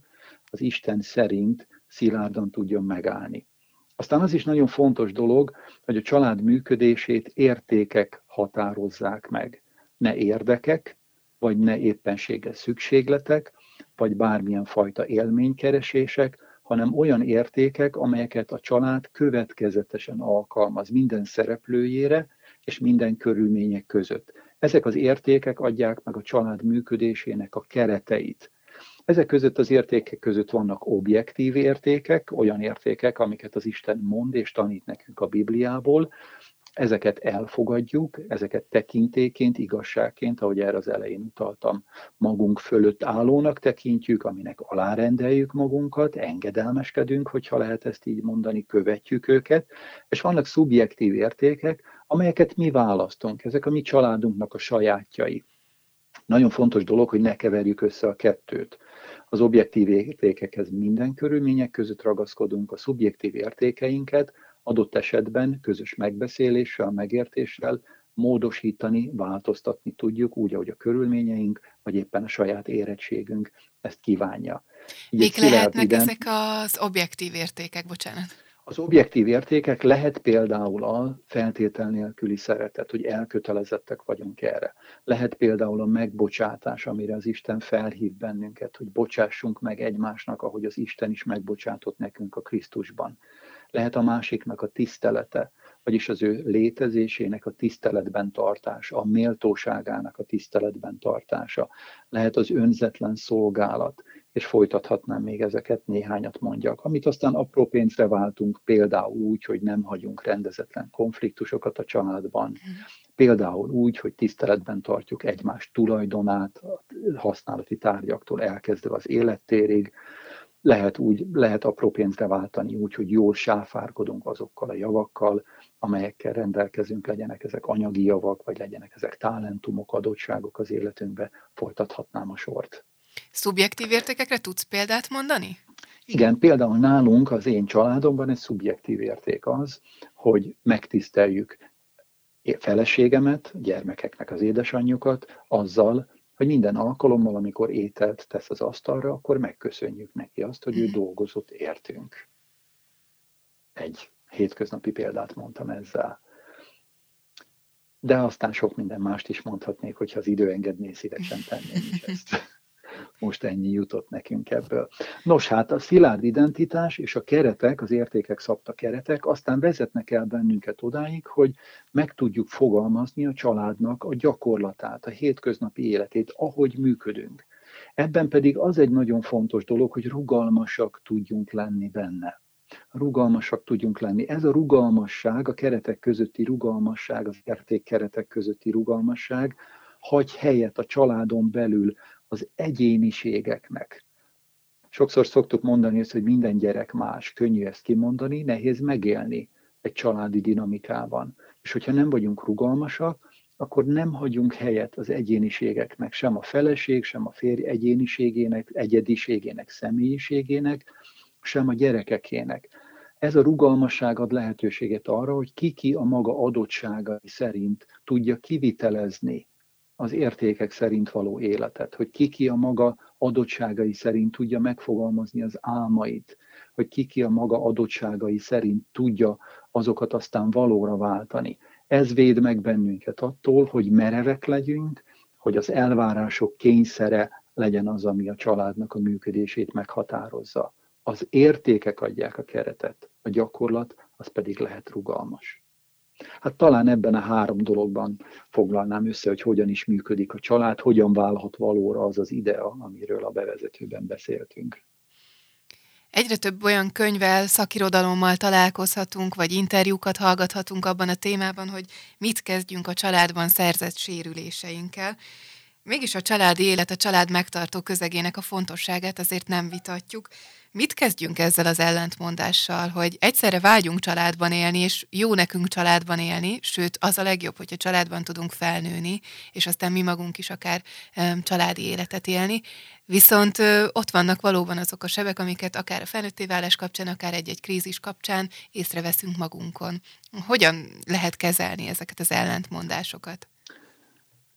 az Isten szerint szilárdan tudjon megállni. Aztán az is nagyon fontos dolog, hogy a család működését értékek határozzák meg. Ne érdekek, vagy ne éppenséges szükségletek, vagy bármilyen fajta élménykeresések, hanem olyan értékek, amelyeket a család következetesen alkalmaz minden szereplőjére és minden körülmények között. Ezek az értékek adják meg a család működésének a kereteit. Ezek között az értékek között vannak objektív értékek, olyan értékek, amiket az Isten mond és tanít nekünk a Bibliából, ezeket elfogadjuk, ezeket tekintéként, igazságként, ahogy erre az elején utaltam, magunk fölött állónak tekintjük, aminek alárendeljük magunkat, engedelmeskedünk, hogyha lehet ezt így mondani, követjük őket, és vannak szubjektív értékek, amelyeket mi választunk, ezek a mi családunknak a sajátjai. Nagyon fontos dolog, hogy ne keverjük össze a kettőt. Az objektív értékekhez minden körülmények között ragaszkodunk, a szubjektív értékeinket adott esetben közös megbeszéléssel, megértéssel módosítani, változtatni tudjuk, úgy, ahogy a körülményeink, vagy éppen a saját érettségünk ezt kívánja. Így Mik lehetnek ezek az objektív értékek, bocsánat? Az objektív értékek lehet például a feltétel nélküli szeretet, hogy elkötelezettek vagyunk erre. Lehet például a megbocsátás, amire az Isten felhív bennünket, hogy bocsássunk meg egymásnak, ahogy az Isten is megbocsátott nekünk a Krisztusban. Lehet a másiknak a tisztelete, vagyis az ő létezésének a tiszteletben tartása, a méltóságának a tiszteletben tartása. Lehet az önzetlen szolgálat, és folytathatnám még ezeket, néhányat mondjak, amit aztán apró pénzre váltunk, például úgy, hogy nem hagyunk rendezetlen konfliktusokat a családban, például úgy, hogy tiszteletben tartjuk egymás tulajdonát, a használati tárgyaktól elkezdve az élettérig, lehet, úgy, lehet apró pénzre váltani úgy, hogy jól sáfárkodunk azokkal a javakkal, amelyekkel rendelkezünk, legyenek ezek anyagi javak, vagy legyenek ezek talentumok, adottságok az életünkbe, folytathatnám a sort. Szubjektív értékekre tudsz példát mondani? Igen, például nálunk, az én családomban egy szubjektív érték az, hogy megtiszteljük feleségemet, gyermekeknek az édesanyjukat azzal, hogy minden alkalommal, amikor ételt tesz az asztalra, akkor megköszönjük neki azt, hogy ő mhm. dolgozott értünk. Egy hétköznapi példát mondtam ezzel. De aztán sok minden mást is mondhatnék, hogyha az idő engedné, szívesen tenném is ezt. Most ennyi jutott nekünk ebből. Nos, hát a szilárd identitás és a keretek, az értékek szabta keretek aztán vezetnek el bennünket odáig, hogy meg tudjuk fogalmazni a családnak a gyakorlatát, a hétköznapi életét, ahogy működünk. Ebben pedig az egy nagyon fontos dolog, hogy rugalmasak tudjunk lenni benne rugalmasak tudjunk lenni. Ez a rugalmasság, a keretek közötti rugalmasság, az érték keretek közötti rugalmasság, hagy helyet a családon belül az egyéniségeknek. Sokszor szoktuk mondani ezt, hogy minden gyerek más, könnyű ezt kimondani, nehéz megélni egy családi dinamikában. És hogyha nem vagyunk rugalmasak, akkor nem hagyunk helyet az egyéniségeknek, sem a feleség, sem a férj egyéniségének, egyediségének, személyiségének, sem a gyerekekének. Ez a rugalmasság ad lehetőséget arra, hogy ki-ki a maga adottságai szerint tudja kivitelezni az értékek szerint való életet, hogy ki-ki a maga adottságai szerint tudja megfogalmazni az álmait, hogy ki-ki a maga adottságai szerint tudja azokat aztán valóra váltani. Ez véd meg bennünket attól, hogy merevek legyünk, hogy az elvárások kényszere legyen az, ami a családnak a működését meghatározza. Az értékek adják a keretet, a gyakorlat az pedig lehet rugalmas. Hát talán ebben a három dologban foglalnám össze, hogy hogyan is működik a család, hogyan válhat valóra az az idea, amiről a bevezetőben beszéltünk. Egyre több olyan könyvvel, szakirodalommal találkozhatunk, vagy interjúkat hallgathatunk abban a témában, hogy mit kezdjünk a családban szerzett sérüléseinkkel. Mégis a családi élet, a család megtartó közegének a fontosságát azért nem vitatjuk. Mit kezdjünk ezzel az ellentmondással, hogy egyszerre vágyunk családban élni, és jó nekünk családban élni, sőt, az a legjobb, hogyha családban tudunk felnőni, és aztán mi magunk is akár családi életet élni. Viszont ott vannak valóban azok a sebek, amiket akár a felnőtté válás kapcsán, akár egy-egy krízis kapcsán észreveszünk magunkon. Hogyan lehet kezelni ezeket az ellentmondásokat?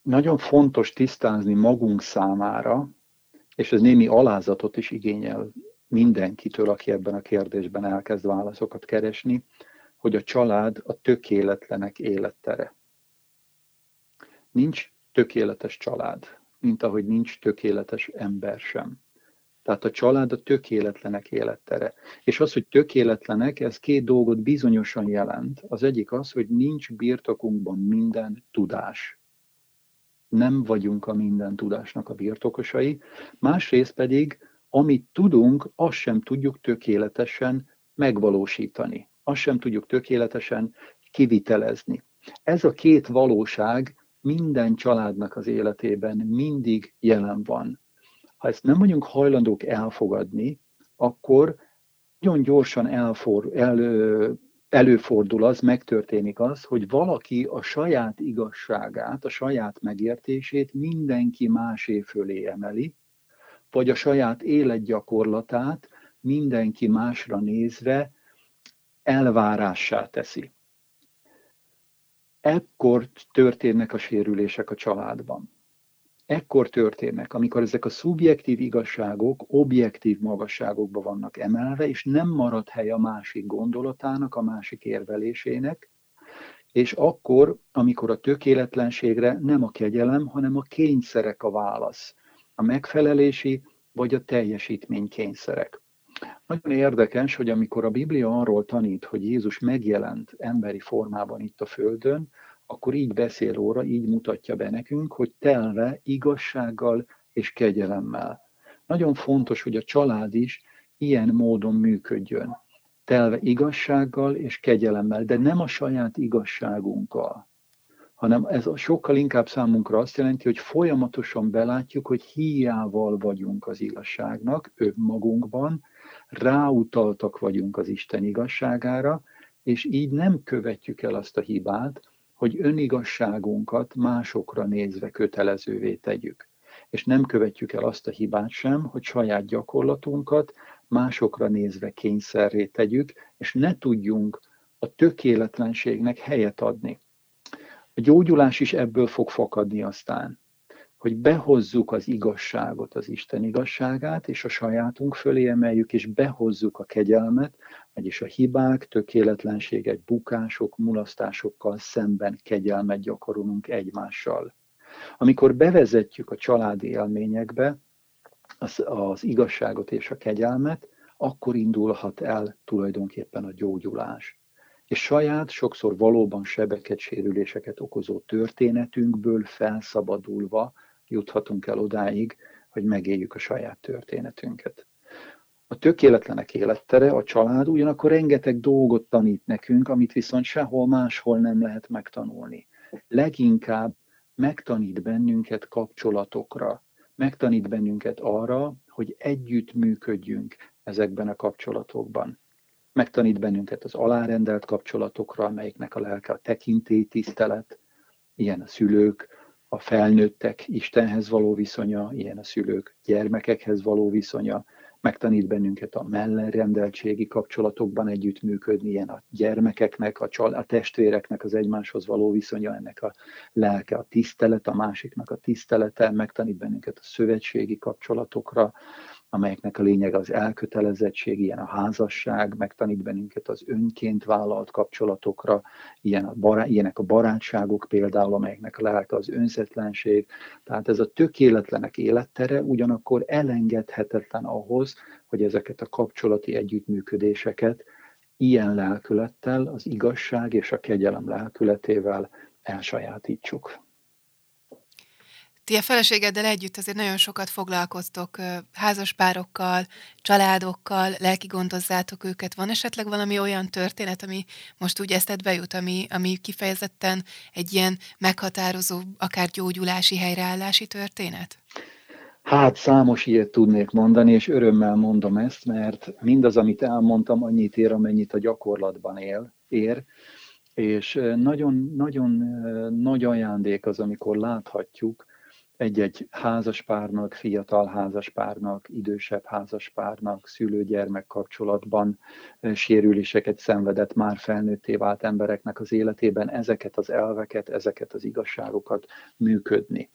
Nagyon fontos tisztázni magunk számára, és ez némi alázatot is igényel mindenkitől, aki ebben a kérdésben elkezd válaszokat keresni, hogy a család a tökéletlenek élettere. Nincs tökéletes család, mint ahogy nincs tökéletes ember sem. Tehát a család a tökéletlenek élettere. És az, hogy tökéletlenek, ez két dolgot bizonyosan jelent. Az egyik az, hogy nincs birtokunkban minden tudás. Nem vagyunk a minden tudásnak a birtokosai. Másrészt pedig amit tudunk, azt sem tudjuk tökéletesen megvalósítani. Azt sem tudjuk tökéletesen kivitelezni. Ez a két valóság minden családnak az életében mindig jelen van. Ha ezt nem vagyunk hajlandók elfogadni, akkor nagyon gyorsan elfor, el, előfordul az, megtörténik az, hogy valaki a saját igazságát, a saját megértését mindenki másé fölé emeli, vagy a saját életgyakorlatát mindenki másra nézve elvárássá teszi. Ekkor történnek a sérülések a családban. Ekkor történnek, amikor ezek a szubjektív igazságok objektív magasságokba vannak emelve, és nem marad hely a másik gondolatának, a másik érvelésének, és akkor, amikor a tökéletlenségre nem a kegyelem, hanem a kényszerek a válasz a megfelelési vagy a teljesítménykényszerek. Nagyon érdekes, hogy amikor a Biblia arról tanít, hogy Jézus megjelent emberi formában itt a Földön, akkor így beszél óra, így mutatja be nekünk, hogy telve igazsággal és kegyelemmel. Nagyon fontos, hogy a család is ilyen módon működjön. Telve igazsággal és kegyelemmel, de nem a saját igazságunkkal, hanem ez sokkal inkább számunkra azt jelenti, hogy folyamatosan belátjuk, hogy hiával vagyunk az igazságnak, önmagunkban, ráutaltak vagyunk az Isten igazságára, és így nem követjük el azt a hibát, hogy önigazságunkat másokra nézve kötelezővé tegyük. És nem követjük el azt a hibát sem, hogy saját gyakorlatunkat másokra nézve kényszerré tegyük, és ne tudjunk a tökéletlenségnek helyet adni. A gyógyulás is ebből fog fakadni aztán, hogy behozzuk az igazságot, az Isten igazságát, és a sajátunk fölé emeljük, és behozzuk a kegyelmet, vagyis a hibák, tökéletlenségek, bukások, mulasztásokkal szemben kegyelmet gyakorolunk egymással. Amikor bevezetjük a családi élményekbe az, az igazságot és a kegyelmet, akkor indulhat el tulajdonképpen a gyógyulás és saját, sokszor valóban sebeket, sérüléseket okozó történetünkből felszabadulva juthatunk el odáig, hogy megéljük a saját történetünket. A tökéletlenek élettere, a család ugyanakkor rengeteg dolgot tanít nekünk, amit viszont sehol máshol nem lehet megtanulni. Leginkább megtanít bennünket kapcsolatokra, megtanít bennünket arra, hogy együtt működjünk ezekben a kapcsolatokban megtanít bennünket az alárendelt kapcsolatokra, amelyiknek a lelke a tekintély, tisztelet, ilyen a szülők, a felnőttek Istenhez való viszonya, ilyen a szülők gyermekekhez való viszonya, megtanít bennünket a mellenrendeltségi kapcsolatokban együttműködni, ilyen a gyermekeknek, a, csal- a testvéreknek az egymáshoz való viszonya, ennek a lelke a tisztelet, a másiknak a tisztelete, megtanít bennünket a szövetségi kapcsolatokra, amelyeknek a lényeg az elkötelezettség, ilyen a házasság, megtanít bennünket az önként vállalt kapcsolatokra, ilyen a bará, ilyenek a barátságok például, amelyeknek lelke az önzetlenség. Tehát ez a tökéletlenek élettere ugyanakkor elengedhetetlen ahhoz, hogy ezeket a kapcsolati együttműködéseket ilyen lelkülettel, az igazság és a kegyelem lelkületével elsajátítsuk. Ti a feleségeddel együtt azért nagyon sokat foglalkoztok házaspárokkal, családokkal, lelki gondozzátok őket. Van esetleg valami olyan történet, ami most úgy eszedbe jut, ami, ami kifejezetten egy ilyen meghatározó, akár gyógyulási, helyreállási történet? Hát számos ilyet tudnék mondani, és örömmel mondom ezt, mert mindaz, amit elmondtam, annyit ér, amennyit a gyakorlatban él, ér, és nagyon, nagyon nagy ajándék az, amikor láthatjuk, egy-egy házaspárnak, fiatal házaspárnak, idősebb házaspárnak, szülő-gyermek kapcsolatban sérüléseket szenvedett már felnőtté vált embereknek az életében ezeket az elveket, ezeket az igazságokat működni.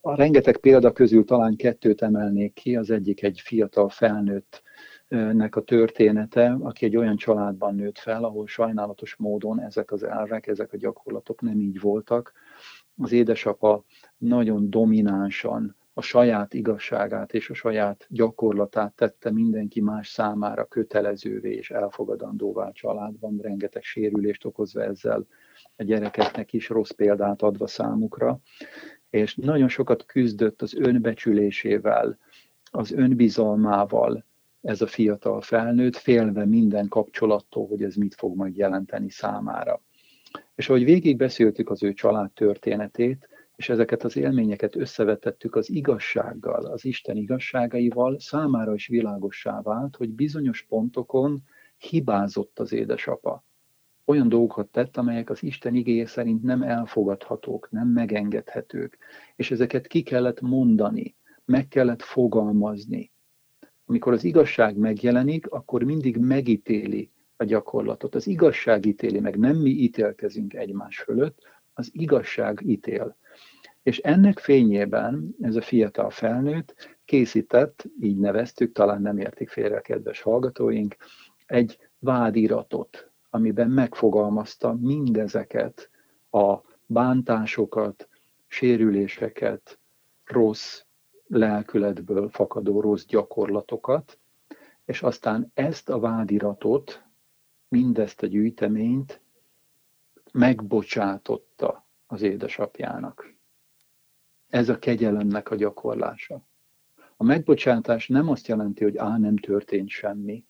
A rengeteg példa közül talán kettőt emelnék ki, az egyik egy fiatal felnőtt nek a története, aki egy olyan családban nőtt fel, ahol sajnálatos módon ezek az elvek, ezek a gyakorlatok nem így voltak. Az édesapa nagyon dominánsan a saját igazságát és a saját gyakorlatát tette mindenki más számára kötelezővé és elfogadandóvá családban, rengeteg sérülést okozva ezzel a gyerekeknek is rossz példát adva számukra, és nagyon sokat küzdött az önbecsülésével, az önbizalmával ez a fiatal felnőtt, félve minden kapcsolattól, hogy ez mit fog majd jelenteni számára. És ahogy végigbeszéltük az ő család történetét, és ezeket az élményeket összevetettük az igazsággal, az Isten igazságaival, számára is világossá vált, hogy bizonyos pontokon hibázott az édesapa. Olyan dolgokat tett, amelyek az Isten igéje szerint nem elfogadhatók, nem megengedhetők, és ezeket ki kellett mondani, meg kellett fogalmazni. Amikor az igazság megjelenik, akkor mindig megítéli a gyakorlatot. Az igazság ítéli meg, nem mi ítélkezünk egymás fölött, az igazság ítél. És ennek fényében ez a fiatal felnőtt készített, így neveztük, talán nem értik félre kedves hallgatóink, egy vádiratot, amiben megfogalmazta mindezeket a bántásokat, sérüléseket, rossz lelkületből fakadó rossz gyakorlatokat, és aztán ezt a vádiratot, mindezt a gyűjteményt megbocsátotta az édesapjának. Ez a kegyelemnek a gyakorlása. A megbocsátás nem azt jelenti, hogy á, nem történt semmi.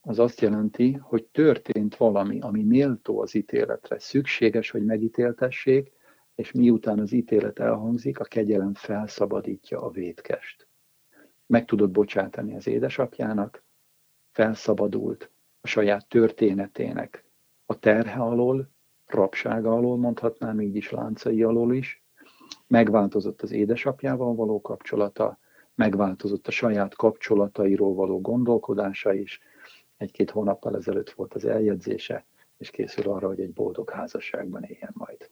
Az azt jelenti, hogy történt valami, ami méltó az ítéletre. Szükséges, hogy megítéltessék, és miután az ítélet elhangzik, a kegyelem felszabadítja a vétkest. Meg tudod bocsátani az édesapjának, felszabadult saját történetének a terhe alól, rabsága alól, mondhatnám így is, láncai alól is, megváltozott az édesapjával való kapcsolata, megváltozott a saját kapcsolatairól való gondolkodása is. Egy-két hónappal ezelőtt volt az eljegyzése, és készül arra, hogy egy boldog házasságban éljen majd.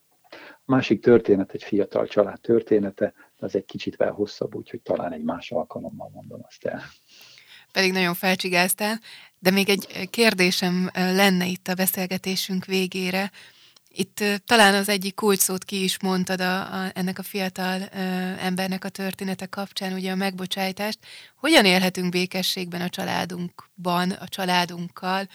A másik történet egy fiatal család története, de az egy kicsit hosszabb, úgyhogy talán egy más alkalommal mondom azt el. Pedig nagyon felcsigáztál, de még egy kérdésem lenne itt a beszélgetésünk végére. Itt talán az egyik kulcsszót ki is mondtad a, a, ennek a fiatal ö, embernek a története kapcsán, ugye a megbocsájtást. Hogyan élhetünk békességben a családunkban, a családunkkal?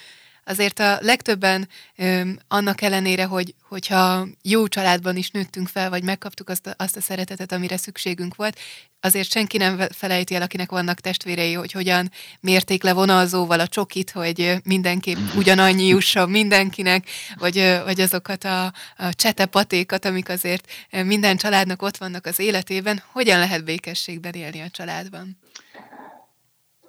Azért a legtöbben ö, annak ellenére, hogy, hogyha jó családban is nőttünk fel, vagy megkaptuk azt a, azt a szeretetet, amire szükségünk volt, azért senki nem felejti el, akinek vannak testvérei, hogy hogyan mérték le vonalzóval a csokit, hogy mindenképp ugyanannyi jusson mindenkinek, vagy, vagy azokat a, a csetepatékat, amik azért minden családnak ott vannak az életében. Hogyan lehet békességben élni a családban?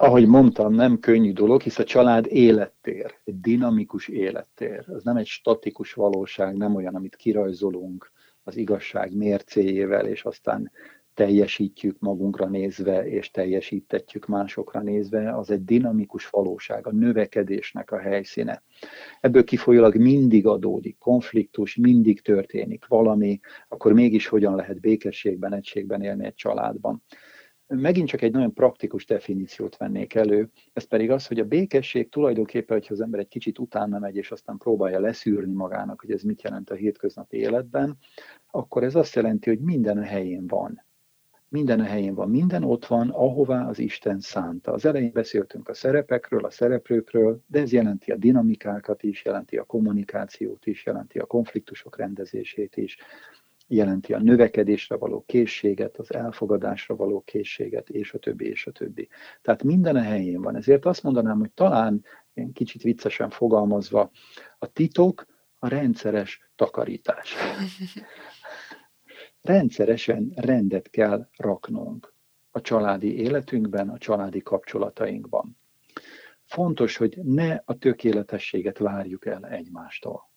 Ahogy mondtam, nem könnyű dolog, hisz a család élettér, egy dinamikus élettér. Az nem egy statikus valóság, nem olyan, amit kirajzolunk az igazság mércéjével, és aztán teljesítjük magunkra nézve, és teljesítetjük másokra nézve, az egy dinamikus valóság, a növekedésnek a helyszíne. Ebből kifolyólag mindig adódik konfliktus, mindig történik valami, akkor mégis hogyan lehet békességben, egységben élni egy családban. Megint csak egy nagyon praktikus definíciót vennék elő, ez pedig az, hogy a békesség tulajdonképpen, hogyha az ember egy kicsit utána megy, és aztán próbálja leszűrni magának, hogy ez mit jelent a hétköznapi életben, akkor ez azt jelenti, hogy minden a helyén van. Minden a helyén van, minden ott van, ahová az Isten szánta. Az elején beszéltünk a szerepekről, a szereplőkről, de ez jelenti a dinamikákat is, jelenti a kommunikációt is, jelenti a konfliktusok rendezését is, jelenti a növekedésre való készséget, az elfogadásra való készséget, és a többi, és a többi. Tehát minden a helyén van. Ezért azt mondanám, hogy talán, én kicsit viccesen fogalmazva, a titok a rendszeres takarítás. Rendszeresen rendet kell raknunk a családi életünkben, a családi kapcsolatainkban. Fontos, hogy ne a tökéletességet várjuk el egymástól.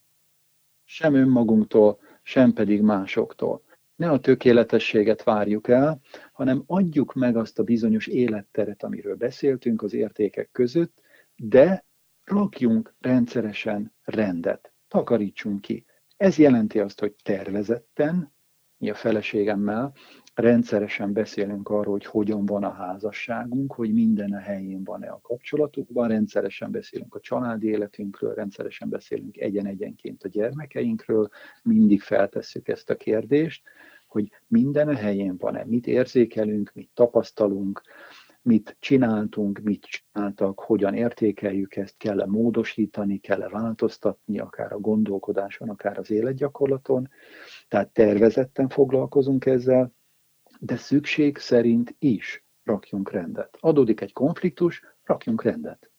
Sem önmagunktól, sem pedig másoktól. Ne a tökéletességet várjuk el, hanem adjuk meg azt a bizonyos életteret, amiről beszéltünk az értékek között, de rakjunk rendszeresen rendet, takarítsunk ki. Ez jelenti azt, hogy tervezetten, mi a feleségemmel rendszeresen beszélünk arról, hogy hogyan van a házasságunk, hogy minden a helyén van-e a kapcsolatukban, rendszeresen beszélünk a családi életünkről, rendszeresen beszélünk egyen-egyenként a gyermekeinkről, mindig feltesszük ezt a kérdést, hogy minden a helyén van-e, mit érzékelünk, mit tapasztalunk, mit csináltunk, mit csináltak, hogyan értékeljük ezt, kell-e módosítani, kell-e változtatni, akár a gondolkodáson, akár az életgyakorlaton. Tehát tervezetten foglalkozunk ezzel, de szükség szerint is rakjunk rendet. Adódik egy konfliktus, rakjunk rendet.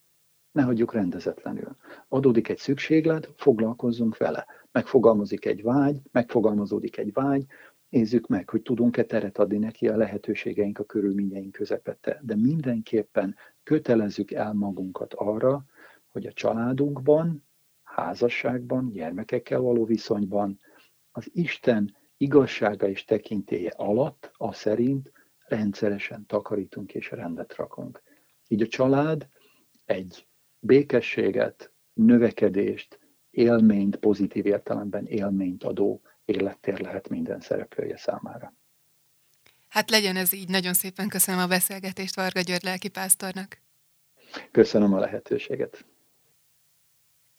Ne hagyjuk rendezetlenül. Adódik egy szükséglet, foglalkozzunk vele. Megfogalmazik egy vágy, megfogalmazódik egy vágy, nézzük meg, hogy tudunk-e teret adni neki a lehetőségeink, a körülményeink közepette. De mindenképpen kötelezzük el magunkat arra, hogy a családunkban, házasságban, gyermekekkel való viszonyban az Isten igazsága és tekintélye alatt, a szerint rendszeresen takarítunk és rendet rakunk. Így a család egy békességet, növekedést, élményt, pozitív értelemben élményt adó élettér lehet minden szereplője számára. Hát legyen ez így. Nagyon szépen köszönöm a beszélgetést Varga György lelkipásztornak. Köszönöm a lehetőséget.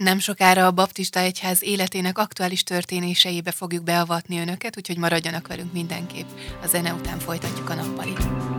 Nem sokára a Baptista Egyház életének aktuális történéseibe fogjuk beavatni önöket, úgyhogy maradjanak velünk mindenképp. A zene után folytatjuk a nappalit.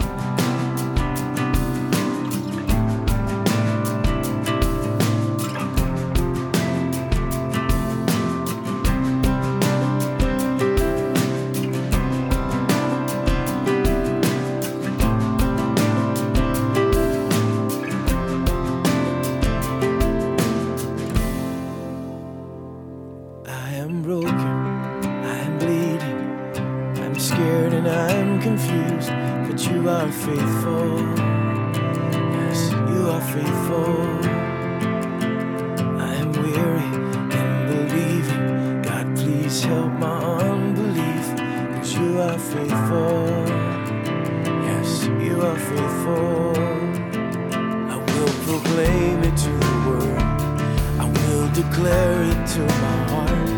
declare to my heart.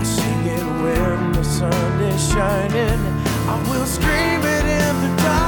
I sing it where the sun is shining. I will scream it in the dark.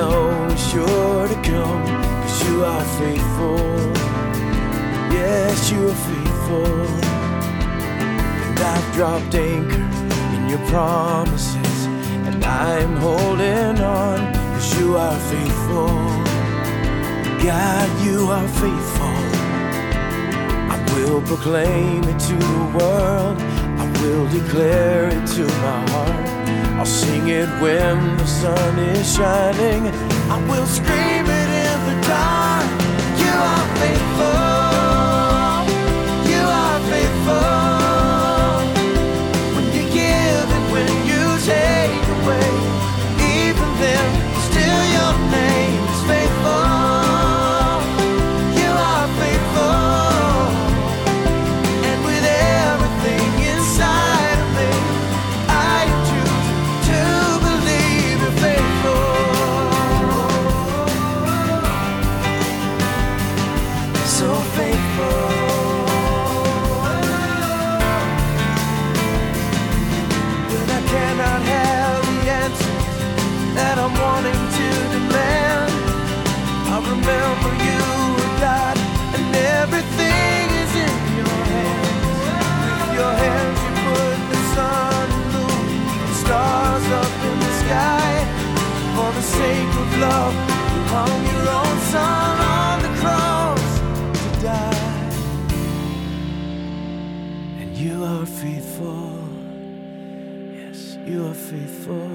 know is sure to come. Cause you are faithful. Yes, you are faithful. And I've dropped anchor in your promises. And I'm holding on. Cause you are faithful. God, you are faithful. I will proclaim it to the world. I will declare it to my heart. I'll sing it when the sun is shining. I will scream it in the dark. You are faithful. Faithful.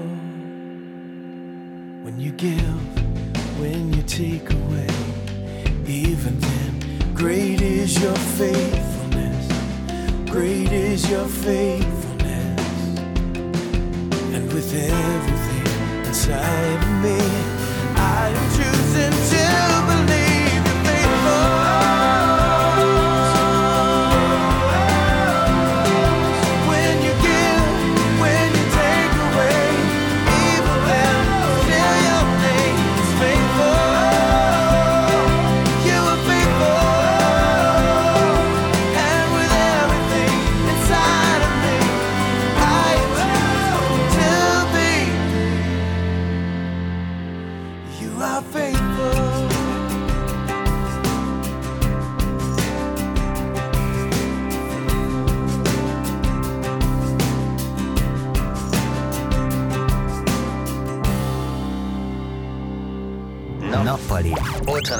When you give, when you take away, even then, great is your faithfulness. Great is your faithfulness. And with everything inside of me,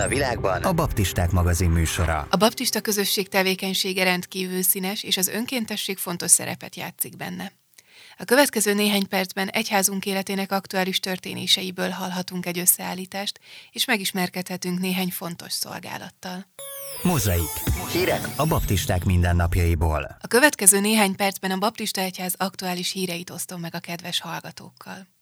a világban a Baptisták magazin műsora. A baptista közösség tevékenysége rendkívül színes, és az önkéntesség fontos szerepet játszik benne. A következő néhány percben egyházunk életének aktuális történéseiből hallhatunk egy összeállítást, és megismerkedhetünk néhány fontos szolgálattal. Mozaik. Hírek a baptisták mindennapjaiból. A következő néhány percben a Baptista Egyház aktuális híreit osztom meg a kedves hallgatókkal.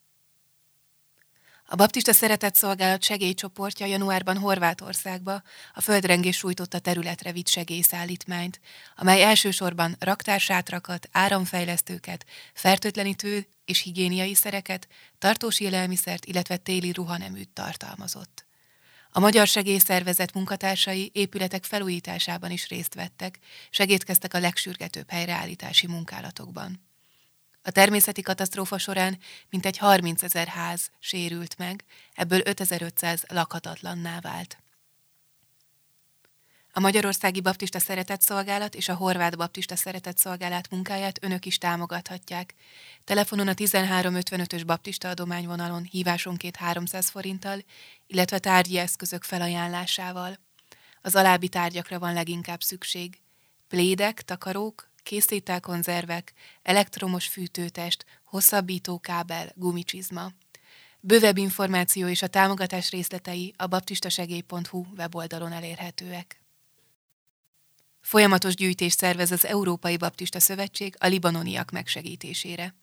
A Baptista Szeretett Szolgálat segélycsoportja januárban Horvátországba a földrengés sújtotta területre vitt segélyszállítmányt, amely elsősorban raktársátrakat, áramfejlesztőket, fertőtlenítő és higiéniai szereket, tartós élelmiszert, illetve téli ruhaneműt tartalmazott. A Magyar Segélyszervezet munkatársai épületek felújításában is részt vettek, segítkeztek a legsürgetőbb helyreállítási munkálatokban. A természeti katasztrófa során mintegy 30 ezer ház sérült meg, ebből 5500 lakhatatlanná vált. A Magyarországi Baptista Szeretett Szolgálat és a Horvát Baptista Szeretett Szolgálat munkáját önök is támogathatják. Telefonon a 1355-ös Baptista adományvonalon hívásonként 300 forinttal, illetve tárgyi eszközök felajánlásával. Az alábbi tárgyakra van leginkább szükség. Plédek, takarók, készételkonzervek, elektromos fűtőtest, hosszabbító kábel, gumicsizma. Bővebb információ és a támogatás részletei a baptistasegély.hu weboldalon elérhetőek. Folyamatos gyűjtést szervez az Európai Baptista Szövetség a libanoniak megsegítésére.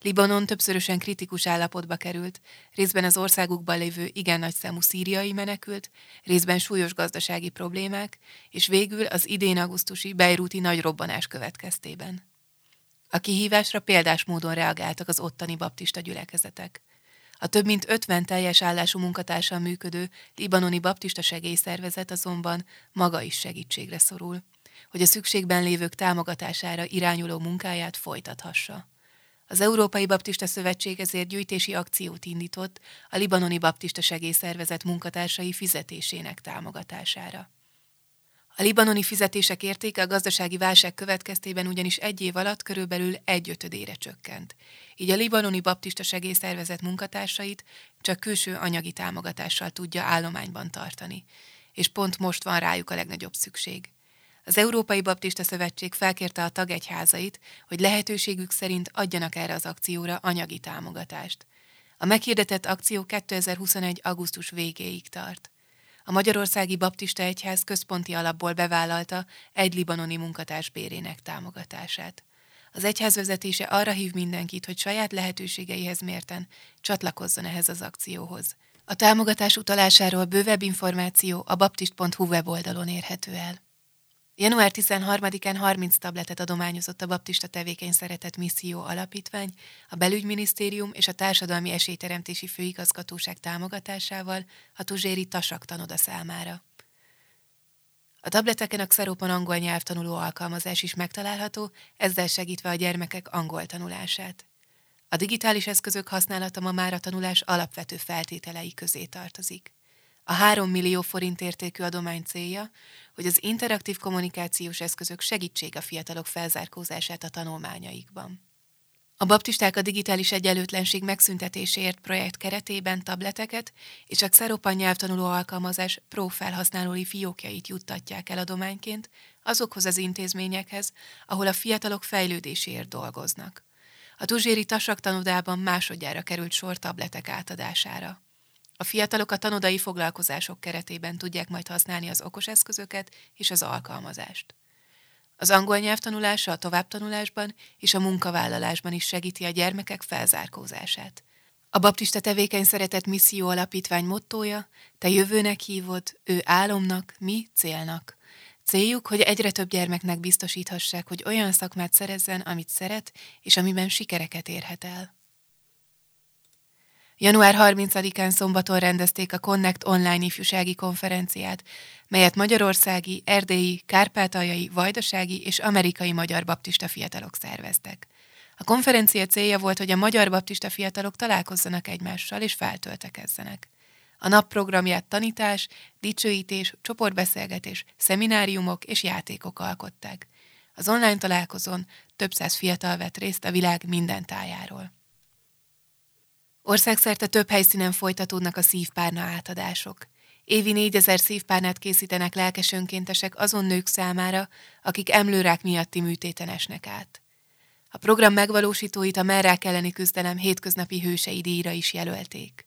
Libanon többszörösen kritikus állapotba került, részben az országukban lévő igen nagy számú szíriai menekült, részben súlyos gazdasági problémák, és végül az idén augusztusi beiruti nagy robbanás következtében. A kihívásra példás módon reagáltak az ottani baptista gyülekezetek. A több mint 50 teljes állású munkatársal működő libanoni baptista segélyszervezet azonban maga is segítségre szorul, hogy a szükségben lévők támogatására irányuló munkáját folytathassa. Az Európai Baptista Szövetség ezért gyűjtési akciót indított a libanoni baptista segélyszervezet munkatársai fizetésének támogatására. A libanoni fizetések értéke a gazdasági válság következtében ugyanis egy év alatt körülbelül egy ötödére csökkent. Így a libanoni baptista segélyszervezet munkatársait csak külső anyagi támogatással tudja állományban tartani. És pont most van rájuk a legnagyobb szükség. Az Európai Baptista Szövetség felkérte a tagegyházait, hogy lehetőségük szerint adjanak erre az akcióra anyagi támogatást. A meghirdetett akció 2021. augusztus végéig tart. A Magyarországi Baptista Egyház központi alapból bevállalta egy libanoni munkatárs bérének támogatását. Az egyház vezetése arra hív mindenkit, hogy saját lehetőségeihez mérten csatlakozzon ehhez az akcióhoz. A támogatás utalásáról bővebb információ a baptist.hu weboldalon érhető el. Január 13-án 30 tabletet adományozott a Baptista Tevékeny Szeretett Misszió Alapítvány, a Belügyminisztérium és a Társadalmi Esélyteremtési Főigazgatóság támogatásával a Tuzséri Tasak tanoda számára. A tableteken a Xeropon angol nyelvtanuló alkalmazás is megtalálható, ezzel segítve a gyermekek angol tanulását. A digitális eszközök használata ma már a tanulás alapvető feltételei közé tartozik. A 3 millió forint értékű adomány célja, hogy az interaktív kommunikációs eszközök segítség a fiatalok felzárkózását a tanulmányaikban. A baptisták a digitális egyenlőtlenség megszüntetéséért projekt keretében tableteket és a Xeropan nyelvtanuló alkalmazás pro felhasználói fiókjait juttatják el adományként azokhoz az intézményekhez, ahol a fiatalok fejlődéséért dolgoznak. A Tuzséri Tasak tanodában másodjára került sor tabletek átadására. A fiatalok a tanodai foglalkozások keretében tudják majd használni az okos eszközöket és az alkalmazást. Az angol nyelv tanulása a továbbtanulásban és a munkavállalásban is segíti a gyermekek felzárkózását. A Baptista Tevékeny Szeretett Misszió Alapítvány mottója, te jövőnek hívod, ő álomnak, mi célnak. Céljuk, hogy egyre több gyermeknek biztosíthassák, hogy olyan szakmát szerezzen, amit szeret, és amiben sikereket érhet el. Január 30-án szombaton rendezték a Connect online ifjúsági konferenciát, melyet magyarországi, erdélyi, kárpátaljai, vajdasági és amerikai magyar baptista fiatalok szerveztek. A konferencia célja volt, hogy a magyar baptista fiatalok találkozzanak egymással és feltöltekezzenek. A nap programját tanítás, dicsőítés, csoportbeszélgetés, szemináriumok és játékok alkották. Az online találkozón több száz fiatal vett részt a világ minden tájáról. Országszerte több helyszínen folytatódnak a szívpárna átadások. Évi négyezer szívpárnát készítenek lelkes önkéntesek azon nők számára, akik emlőrák miatti műtéten esnek át. A program megvalósítóit a merrák elleni küzdelem hétköznapi hősei díjra is jelölték.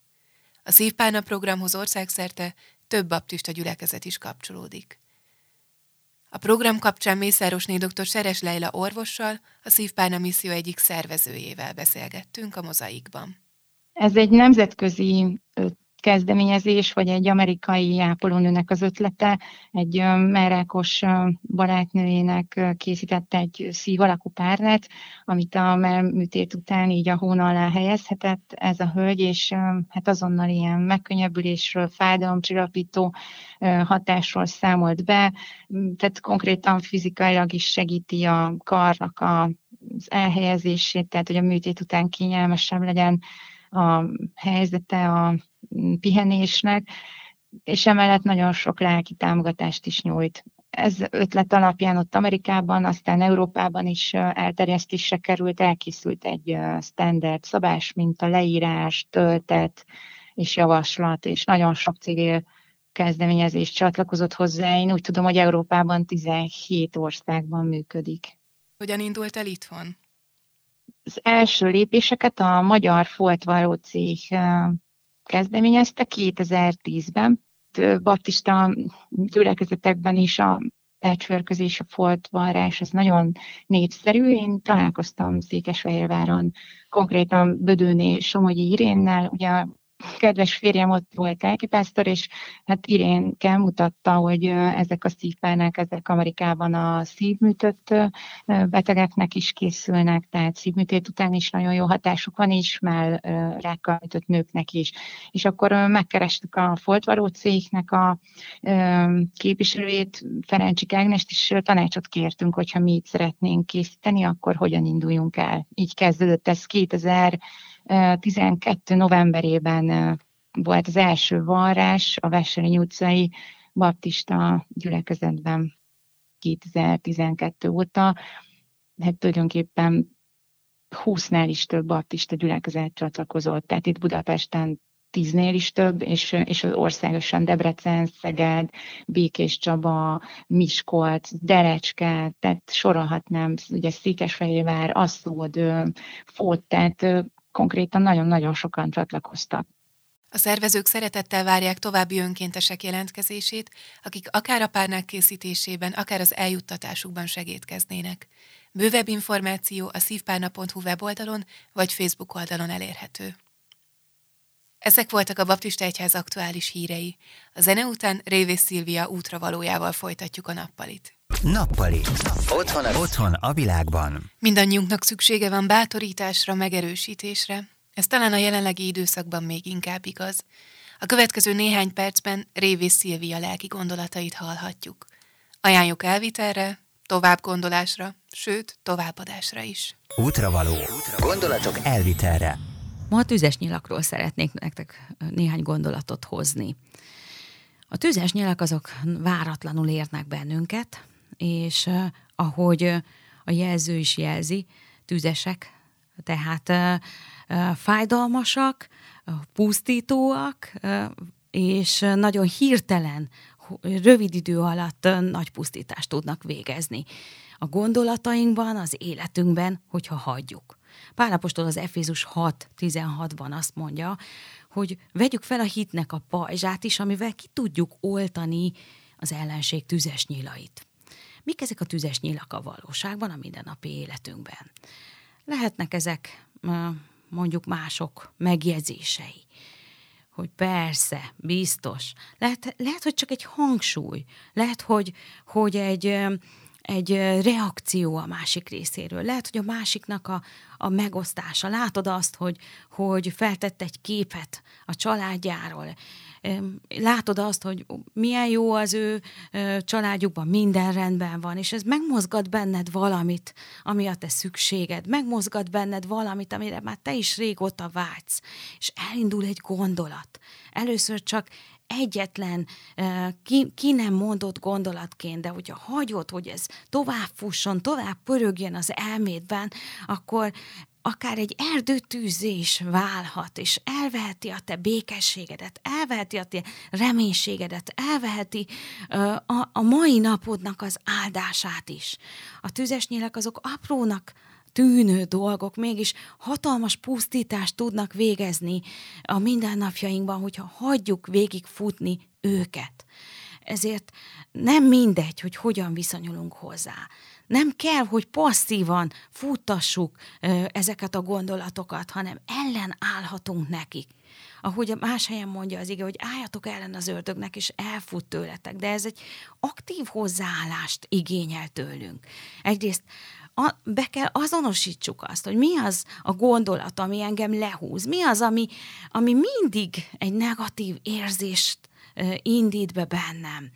A szívpárna programhoz országszerte több baptista gyülekezet is kapcsolódik. A program kapcsán Mészárosné dr. Seres Leila orvossal, a Szívpárna misszió egyik szervezőjével beszélgettünk a mozaikban. Ez egy nemzetközi kezdeményezés, vagy egy amerikai ápolónőnek az ötlete, egy merákos barátnőjének készítette egy szív alakú párnát, amit a műtét után így a hón alá helyezhetett ez a hölgy, és hát azonnal ilyen megkönnyebbülésről, fájdalomcsillapító hatásról számolt be, tehát konkrétan fizikailag is segíti a karnak az elhelyezését, tehát hogy a műtét után kényelmesebb legyen a helyzete a pihenésnek, és emellett nagyon sok lelki támogatást is nyújt. Ez ötlet alapján ott Amerikában, aztán Európában is elterjesztésre került, elkészült egy standard szabás, mint a leírás, töltet és javaslat, és nagyon sok civil kezdeményezés csatlakozott hozzá. Én úgy tudom, hogy Európában 17 országban működik. Hogyan indult el itthon? Az első lépéseket a Magyar Foltvaró cég kezdeményezte 2010-ben. Baptista gyülekezetekben is a pecsvörközés, a foltvarrás, ez nagyon népszerű. Én találkoztam Székesfehérváron, konkrétan Bödőné Somogyi Irénnel, ugye kedves férjem ott volt lelkipásztor, és hát Irénke mutatta, hogy ezek a szívpánák, ezek Amerikában a szívműtött betegeknek is készülnek, tehát szívműtét után is nagyon jó hatásuk van, és már rákkal műtött nőknek is. És akkor megkerestük a Foltvaró cégnek a képviselőjét, Ferencsik Ágnest, és tanácsot kértünk, hogyha mi itt szeretnénk készíteni, akkor hogyan induljunk el. Így kezdődött ez 2000 12 novemberében volt az első varrás a Vesselény utcai baptista gyülekezetben 2012 óta. Hát tulajdonképpen 20-nál is több baptista gyülekezet csatlakozott. Tehát itt Budapesten tíznél is több, és, és országosan Debrecen, Szeged, Békés Csaba, Miskolc, Derecske, tehát sorolhatnám, ugye Székesfehérvár, Asszód, Fót, tehát konkrétan nagyon-nagyon sokan csatlakoztak. A szervezők szeretettel várják további önkéntesek jelentkezését, akik akár a párnák készítésében, akár az eljuttatásukban segítkeznének. Bővebb információ a szívpárna.hu weboldalon vagy Facebook oldalon elérhető. Ezek voltak a Baptista Egyház aktuális hírei. A zene után Révész Szilvia útravalójával folytatjuk a nappalit. Nappali. Otthon a, otthon a világban. Mindannyiunknak szüksége van bátorításra, megerősítésre. Ez talán a jelenlegi időszakban még inkább igaz. A következő néhány percben Révész Szilvia lelki gondolatait hallhatjuk. Ajánljuk elvitelre, tovább gondolásra, sőt, továbbadásra is. Útravaló. Gondolatok elvitelre. Ma a tüzes nyilakról szeretnék nektek néhány gondolatot hozni. A tüzes nyilak azok váratlanul érnek bennünket, és ahogy a jelző is jelzi, tüzesek, tehát fájdalmasak, pusztítóak, és nagyon hirtelen, rövid idő alatt nagy pusztítást tudnak végezni a gondolatainkban, az életünkben, hogyha hagyjuk. Pálapostól az Efézus 6.16-ban azt mondja, hogy vegyük fel a hitnek a pajzsát is, amivel ki tudjuk oltani az ellenség tüzes nyilait. Mik ezek a tüzes nyilak a valóságban, a mindennapi életünkben? Lehetnek ezek mondjuk mások megjegyzései, hogy persze, biztos. Lehet, lehet hogy csak egy hangsúly, lehet, hogy, hogy egy, egy reakció a másik részéről. Lehet, hogy a másiknak a, a megosztása. Látod azt, hogy, hogy feltett egy képet a családjáról. Látod azt, hogy milyen jó az ő családjukban, minden rendben van, és ez megmozgat benned valamit, ami a te szükséged, megmozgat benned valamit, amire már te is régóta vágysz, és elindul egy gondolat. Először csak egyetlen ki, ki nem mondott gondolatként, de hogyha hagyod, hogy ez tovább fusson, tovább pörögjön az elmédben, akkor akár egy erdőtűzés válhat, és elveheti a te békességedet, elveheti a te reménységedet, elveheti a, a mai napodnak az áldását is. A tüzes nyílek azok aprónak tűnő dolgok mégis hatalmas pusztítást tudnak végezni a mindennapjainkban, hogyha hagyjuk végig futni őket. Ezért nem mindegy, hogy hogyan viszonyulunk hozzá. Nem kell, hogy passzívan futtassuk ezeket a gondolatokat, hanem ellenállhatunk nekik. Ahogy a más helyen mondja az ige, hogy álljatok ellen az ördögnek, és elfut tőletek. De ez egy aktív hozzáállást igényel tőlünk. Egyrészt a, be kell azonosítsuk azt, hogy mi az a gondolat, ami engem lehúz, mi az, ami, ami mindig egy negatív érzést indít be bennem.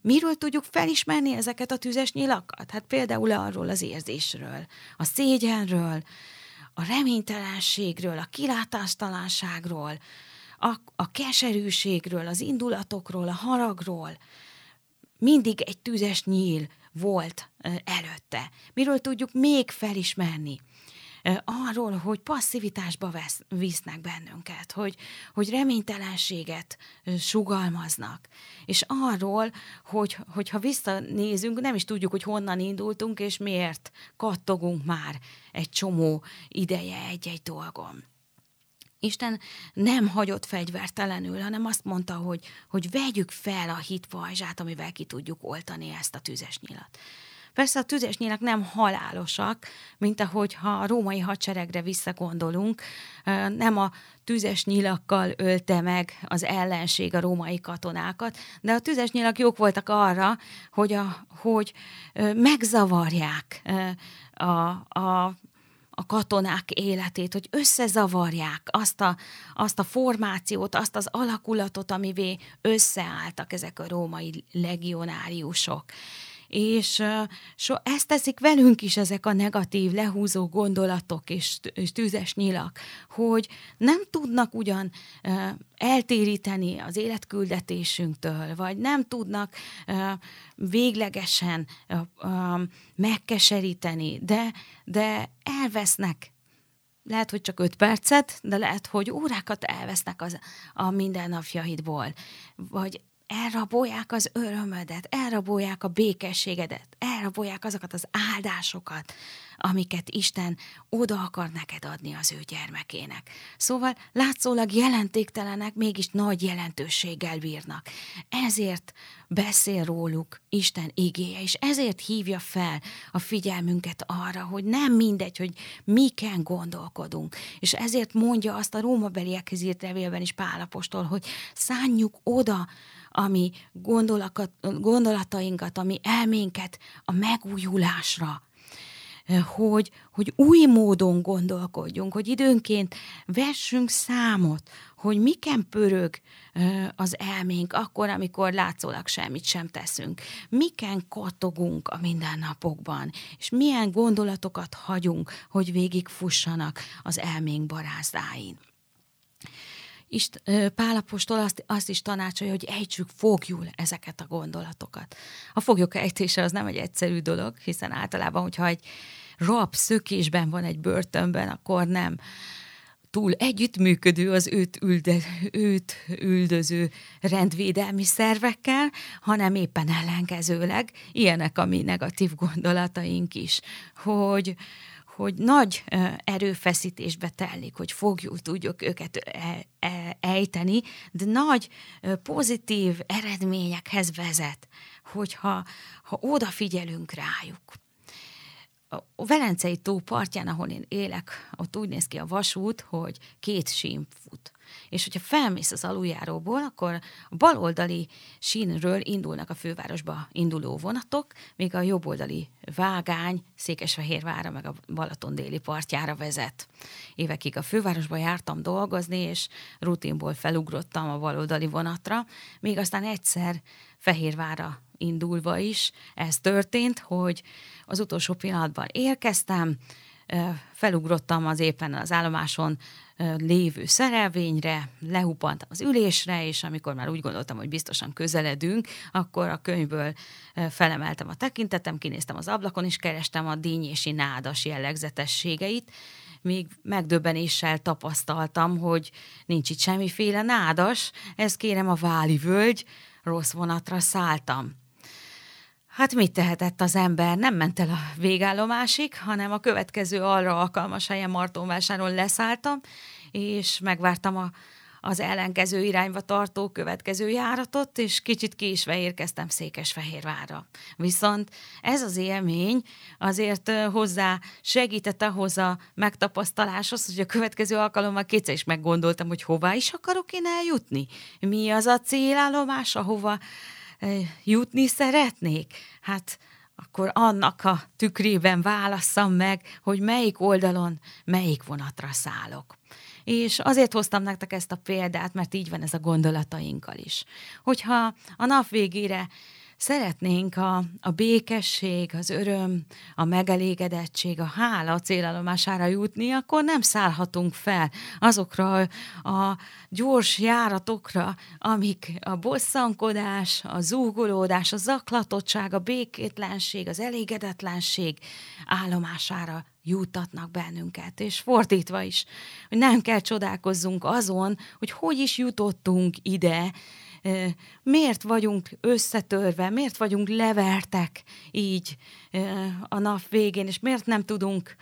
Miről tudjuk felismerni ezeket a tüzes nyilakat? Hát például arról az érzésről, a szégyenről, a reménytelenségről, a kilátástalanságról, a, a keserűségről, az indulatokról, a haragról. Mindig egy tüzes nyíl volt előtte. Miről tudjuk még felismerni? Arról, hogy passzivitásba vesz, visznek bennünket, hogy, hogy reménytelenséget sugalmaznak, és arról, hogy, hogyha visszanézünk, nem is tudjuk, hogy honnan indultunk, és miért kattogunk már egy csomó ideje egy-egy dolgon. Isten nem hagyott fegyvertelenül, hanem azt mondta, hogy, hogy vegyük fel a hit pajzsát, amivel ki tudjuk oltani ezt a tüzes nyilat. Persze a tüzes nem halálosak, mint ahogy ha a római hadseregre visszagondolunk, nem a tüzes nyilakkal ölte meg az ellenség a római katonákat, de a tüzes nyilak jók voltak arra, hogy, a, hogy megzavarják a, a a katonák életét, hogy összezavarják azt a, azt a formációt, azt az alakulatot, amivé összeálltak ezek a római legionáriusok és so, ezt teszik velünk is ezek a negatív, lehúzó gondolatok és, és tűzes nyilak, hogy nem tudnak ugyan eltéríteni az életküldetésünktől, vagy nem tudnak véglegesen megkeseríteni, de, de elvesznek. Lehet, hogy csak öt percet, de lehet, hogy órákat elvesznek az, a mindennapjaidból, vagy elrabolják az örömödet, elrabolják a békességedet, elrabolják azokat az áldásokat, amiket Isten oda akar neked adni az ő gyermekének. Szóval látszólag jelentéktelenek, mégis nagy jelentőséggel bírnak. Ezért beszél róluk Isten igéje, és ezért hívja fel a figyelmünket arra, hogy nem mindegy, hogy miken gondolkodunk. És ezért mondja azt a rómabeliekhez írt levélben is Pálapostól, hogy szánjuk oda ami gondolatainkat, ami elménket a megújulásra, hogy, hogy új módon gondolkodjunk, hogy időnként vessünk számot, hogy miken pörög az elménk akkor, amikor látszólag semmit sem teszünk. Miken kattogunk a mindennapokban, és milyen gondolatokat hagyunk, hogy végigfussanak az elménk barázdáin. Ist, Pálapostól azt, azt is tanácsolja, hogy ejtsük fogjul ezeket a gondolatokat. A foglyok ejtése az nem egy egyszerű dolog, hiszen általában, hogyha egy rab szökésben van egy börtönben, akkor nem túl együttműködő az őt, ülde, őt üldöző rendvédelmi szervekkel, hanem éppen ellenkezőleg ilyenek a mi negatív gondolataink is, hogy, hogy nagy erőfeszítésbe telik, hogy fogjuk tudjuk őket e, e, ejteni, de nagy pozitív eredményekhez vezet, hogyha ha odafigyelünk rájuk a Velencei tó partján, ahol én élek, ott úgy néz ki a vasút, hogy két sím fut. És hogyha felmész az aluljáróból, akkor a baloldali sínről indulnak a fővárosba induló vonatok, míg a jobboldali vágány Székesfehérvára meg a Balaton déli partjára vezet. Évekig a fővárosba jártam dolgozni, és rutinból felugrottam a baloldali vonatra, még aztán egyszer Fehérvára indulva is ez történt, hogy az utolsó pillanatban érkeztem, felugrottam az éppen az állomáson lévő szerelvényre, lehupantam az ülésre, és amikor már úgy gondoltam, hogy biztosan közeledünk, akkor a könyvből felemeltem a tekintetem, kinéztem az ablakon, és kerestem a dínyési nádas jellegzetességeit, míg megdöbbenéssel tapasztaltam, hogy nincs itt semmiféle nádas, ez kérem a Váli völgy, rossz vonatra szálltam. Hát mit tehetett az ember? Nem ment el a végállomásig, hanem a következő arra alkalmas helyen Martonvásáron leszálltam, és megvártam a, az ellenkező irányba tartó következő járatot, és kicsit késve érkeztem Székesfehérvárra. Viszont ez az élmény azért hozzá segített ahhoz a megtapasztaláshoz, hogy a következő alkalommal kétszer is meggondoltam, hogy hová is akarok én eljutni. Mi az a célállomás, ahova jutni szeretnék? Hát akkor annak a tükrében válasszam meg, hogy melyik oldalon, melyik vonatra szállok. És azért hoztam nektek ezt a példát, mert így van ez a gondolatainkkal is. Hogyha a nap végére szeretnénk a, a békesség, az öröm, a megelégedettség, a hála célallomására jutni, akkor nem szállhatunk fel azokra a gyors járatokra, amik a bosszankodás, a zúgolódás, a zaklatottság, a békétlenség, az elégedetlenség állomására jutatnak bennünket, és fordítva is, hogy nem kell csodálkozzunk azon, hogy hogy is jutottunk ide, miért vagyunk összetörve, miért vagyunk levertek így a nap végén, és miért nem tudunk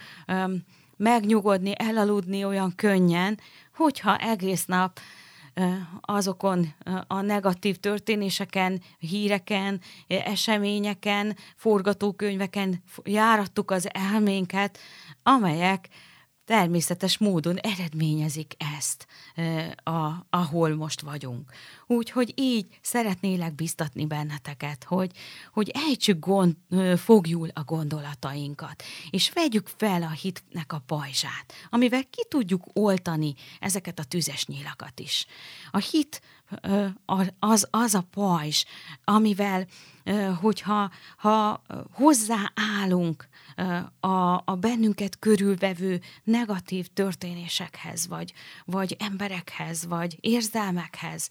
megnyugodni, elaludni olyan könnyen, hogyha egész nap azokon a negatív történéseken, híreken, eseményeken, forgatókönyveken járattuk az elménket, amelyek természetes módon eredményezik ezt, a, ahol most vagyunk. Úgyhogy így szeretnélek biztatni benneteket, hogy, hogy ejtsük gond, fogjul a gondolatainkat, és vegyük fel a hitnek a pajzsát, amivel ki tudjuk oltani ezeket a tüzes nyilakat is. A hit az, az a pajzs, amivel, hogyha ha hozzáállunk a, a bennünket körülvevő negatív történésekhez, vagy, vagy emberekhez, vagy érzelmekhez,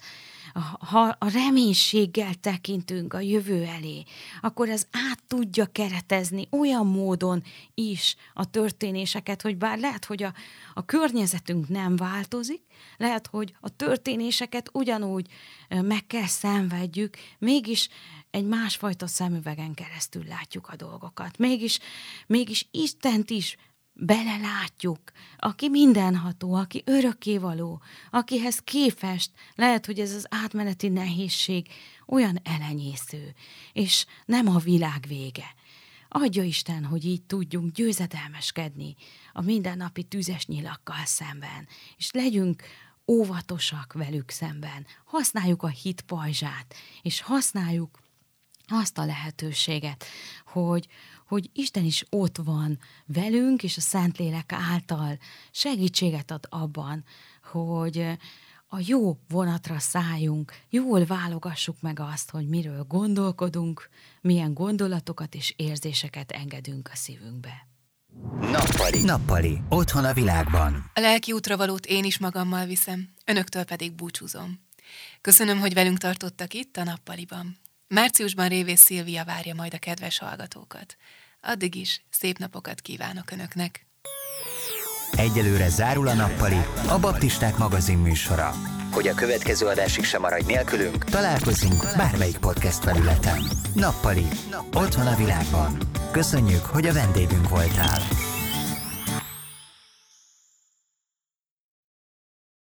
ha a reménységgel tekintünk a jövő elé, akkor ez át tudja keretezni olyan módon is a történéseket, hogy bár lehet, hogy a, a környezetünk nem változik, lehet, hogy a történéseket ugyanúgy meg kell szenvedjük, mégis egy másfajta szemüvegen keresztül látjuk a dolgokat. Mégis, mégis Istent is belelátjuk, aki mindenható, aki örökkévaló, akihez képest lehet, hogy ez az átmeneti nehézség olyan elenyésző, és nem a világ vége. Adja Isten, hogy így tudjunk győzedelmeskedni a mindennapi tüzes nyilakkal szemben, és legyünk óvatosak velük szemben. Használjuk a hit pajzsát, és használjuk azt a lehetőséget, hogy, hogy Isten is ott van velünk, és a Szentlélek által segítséget ad abban, hogy a jó vonatra szálljunk, jól válogassuk meg azt, hogy miről gondolkodunk, milyen gondolatokat és érzéseket engedünk a szívünkbe. Nappali. Nappali. Otthon a világban. A lelki útravalót én is magammal viszem. önöktől pedig búcsúzom. Köszönöm, hogy velünk tartottak itt a nappaliban. Márciusban Révész Szilvia várja majd a kedves hallgatókat. Addig is szép napokat kívánok Önöknek! Egyelőre zárul a nappali, a Baptisták magazin műsora. Hogy a következő adásig sem maradj nélkülünk, találkozunk bármelyik podcast felületen. Nappali, otthon a világban. Köszönjük, hogy a vendégünk voltál.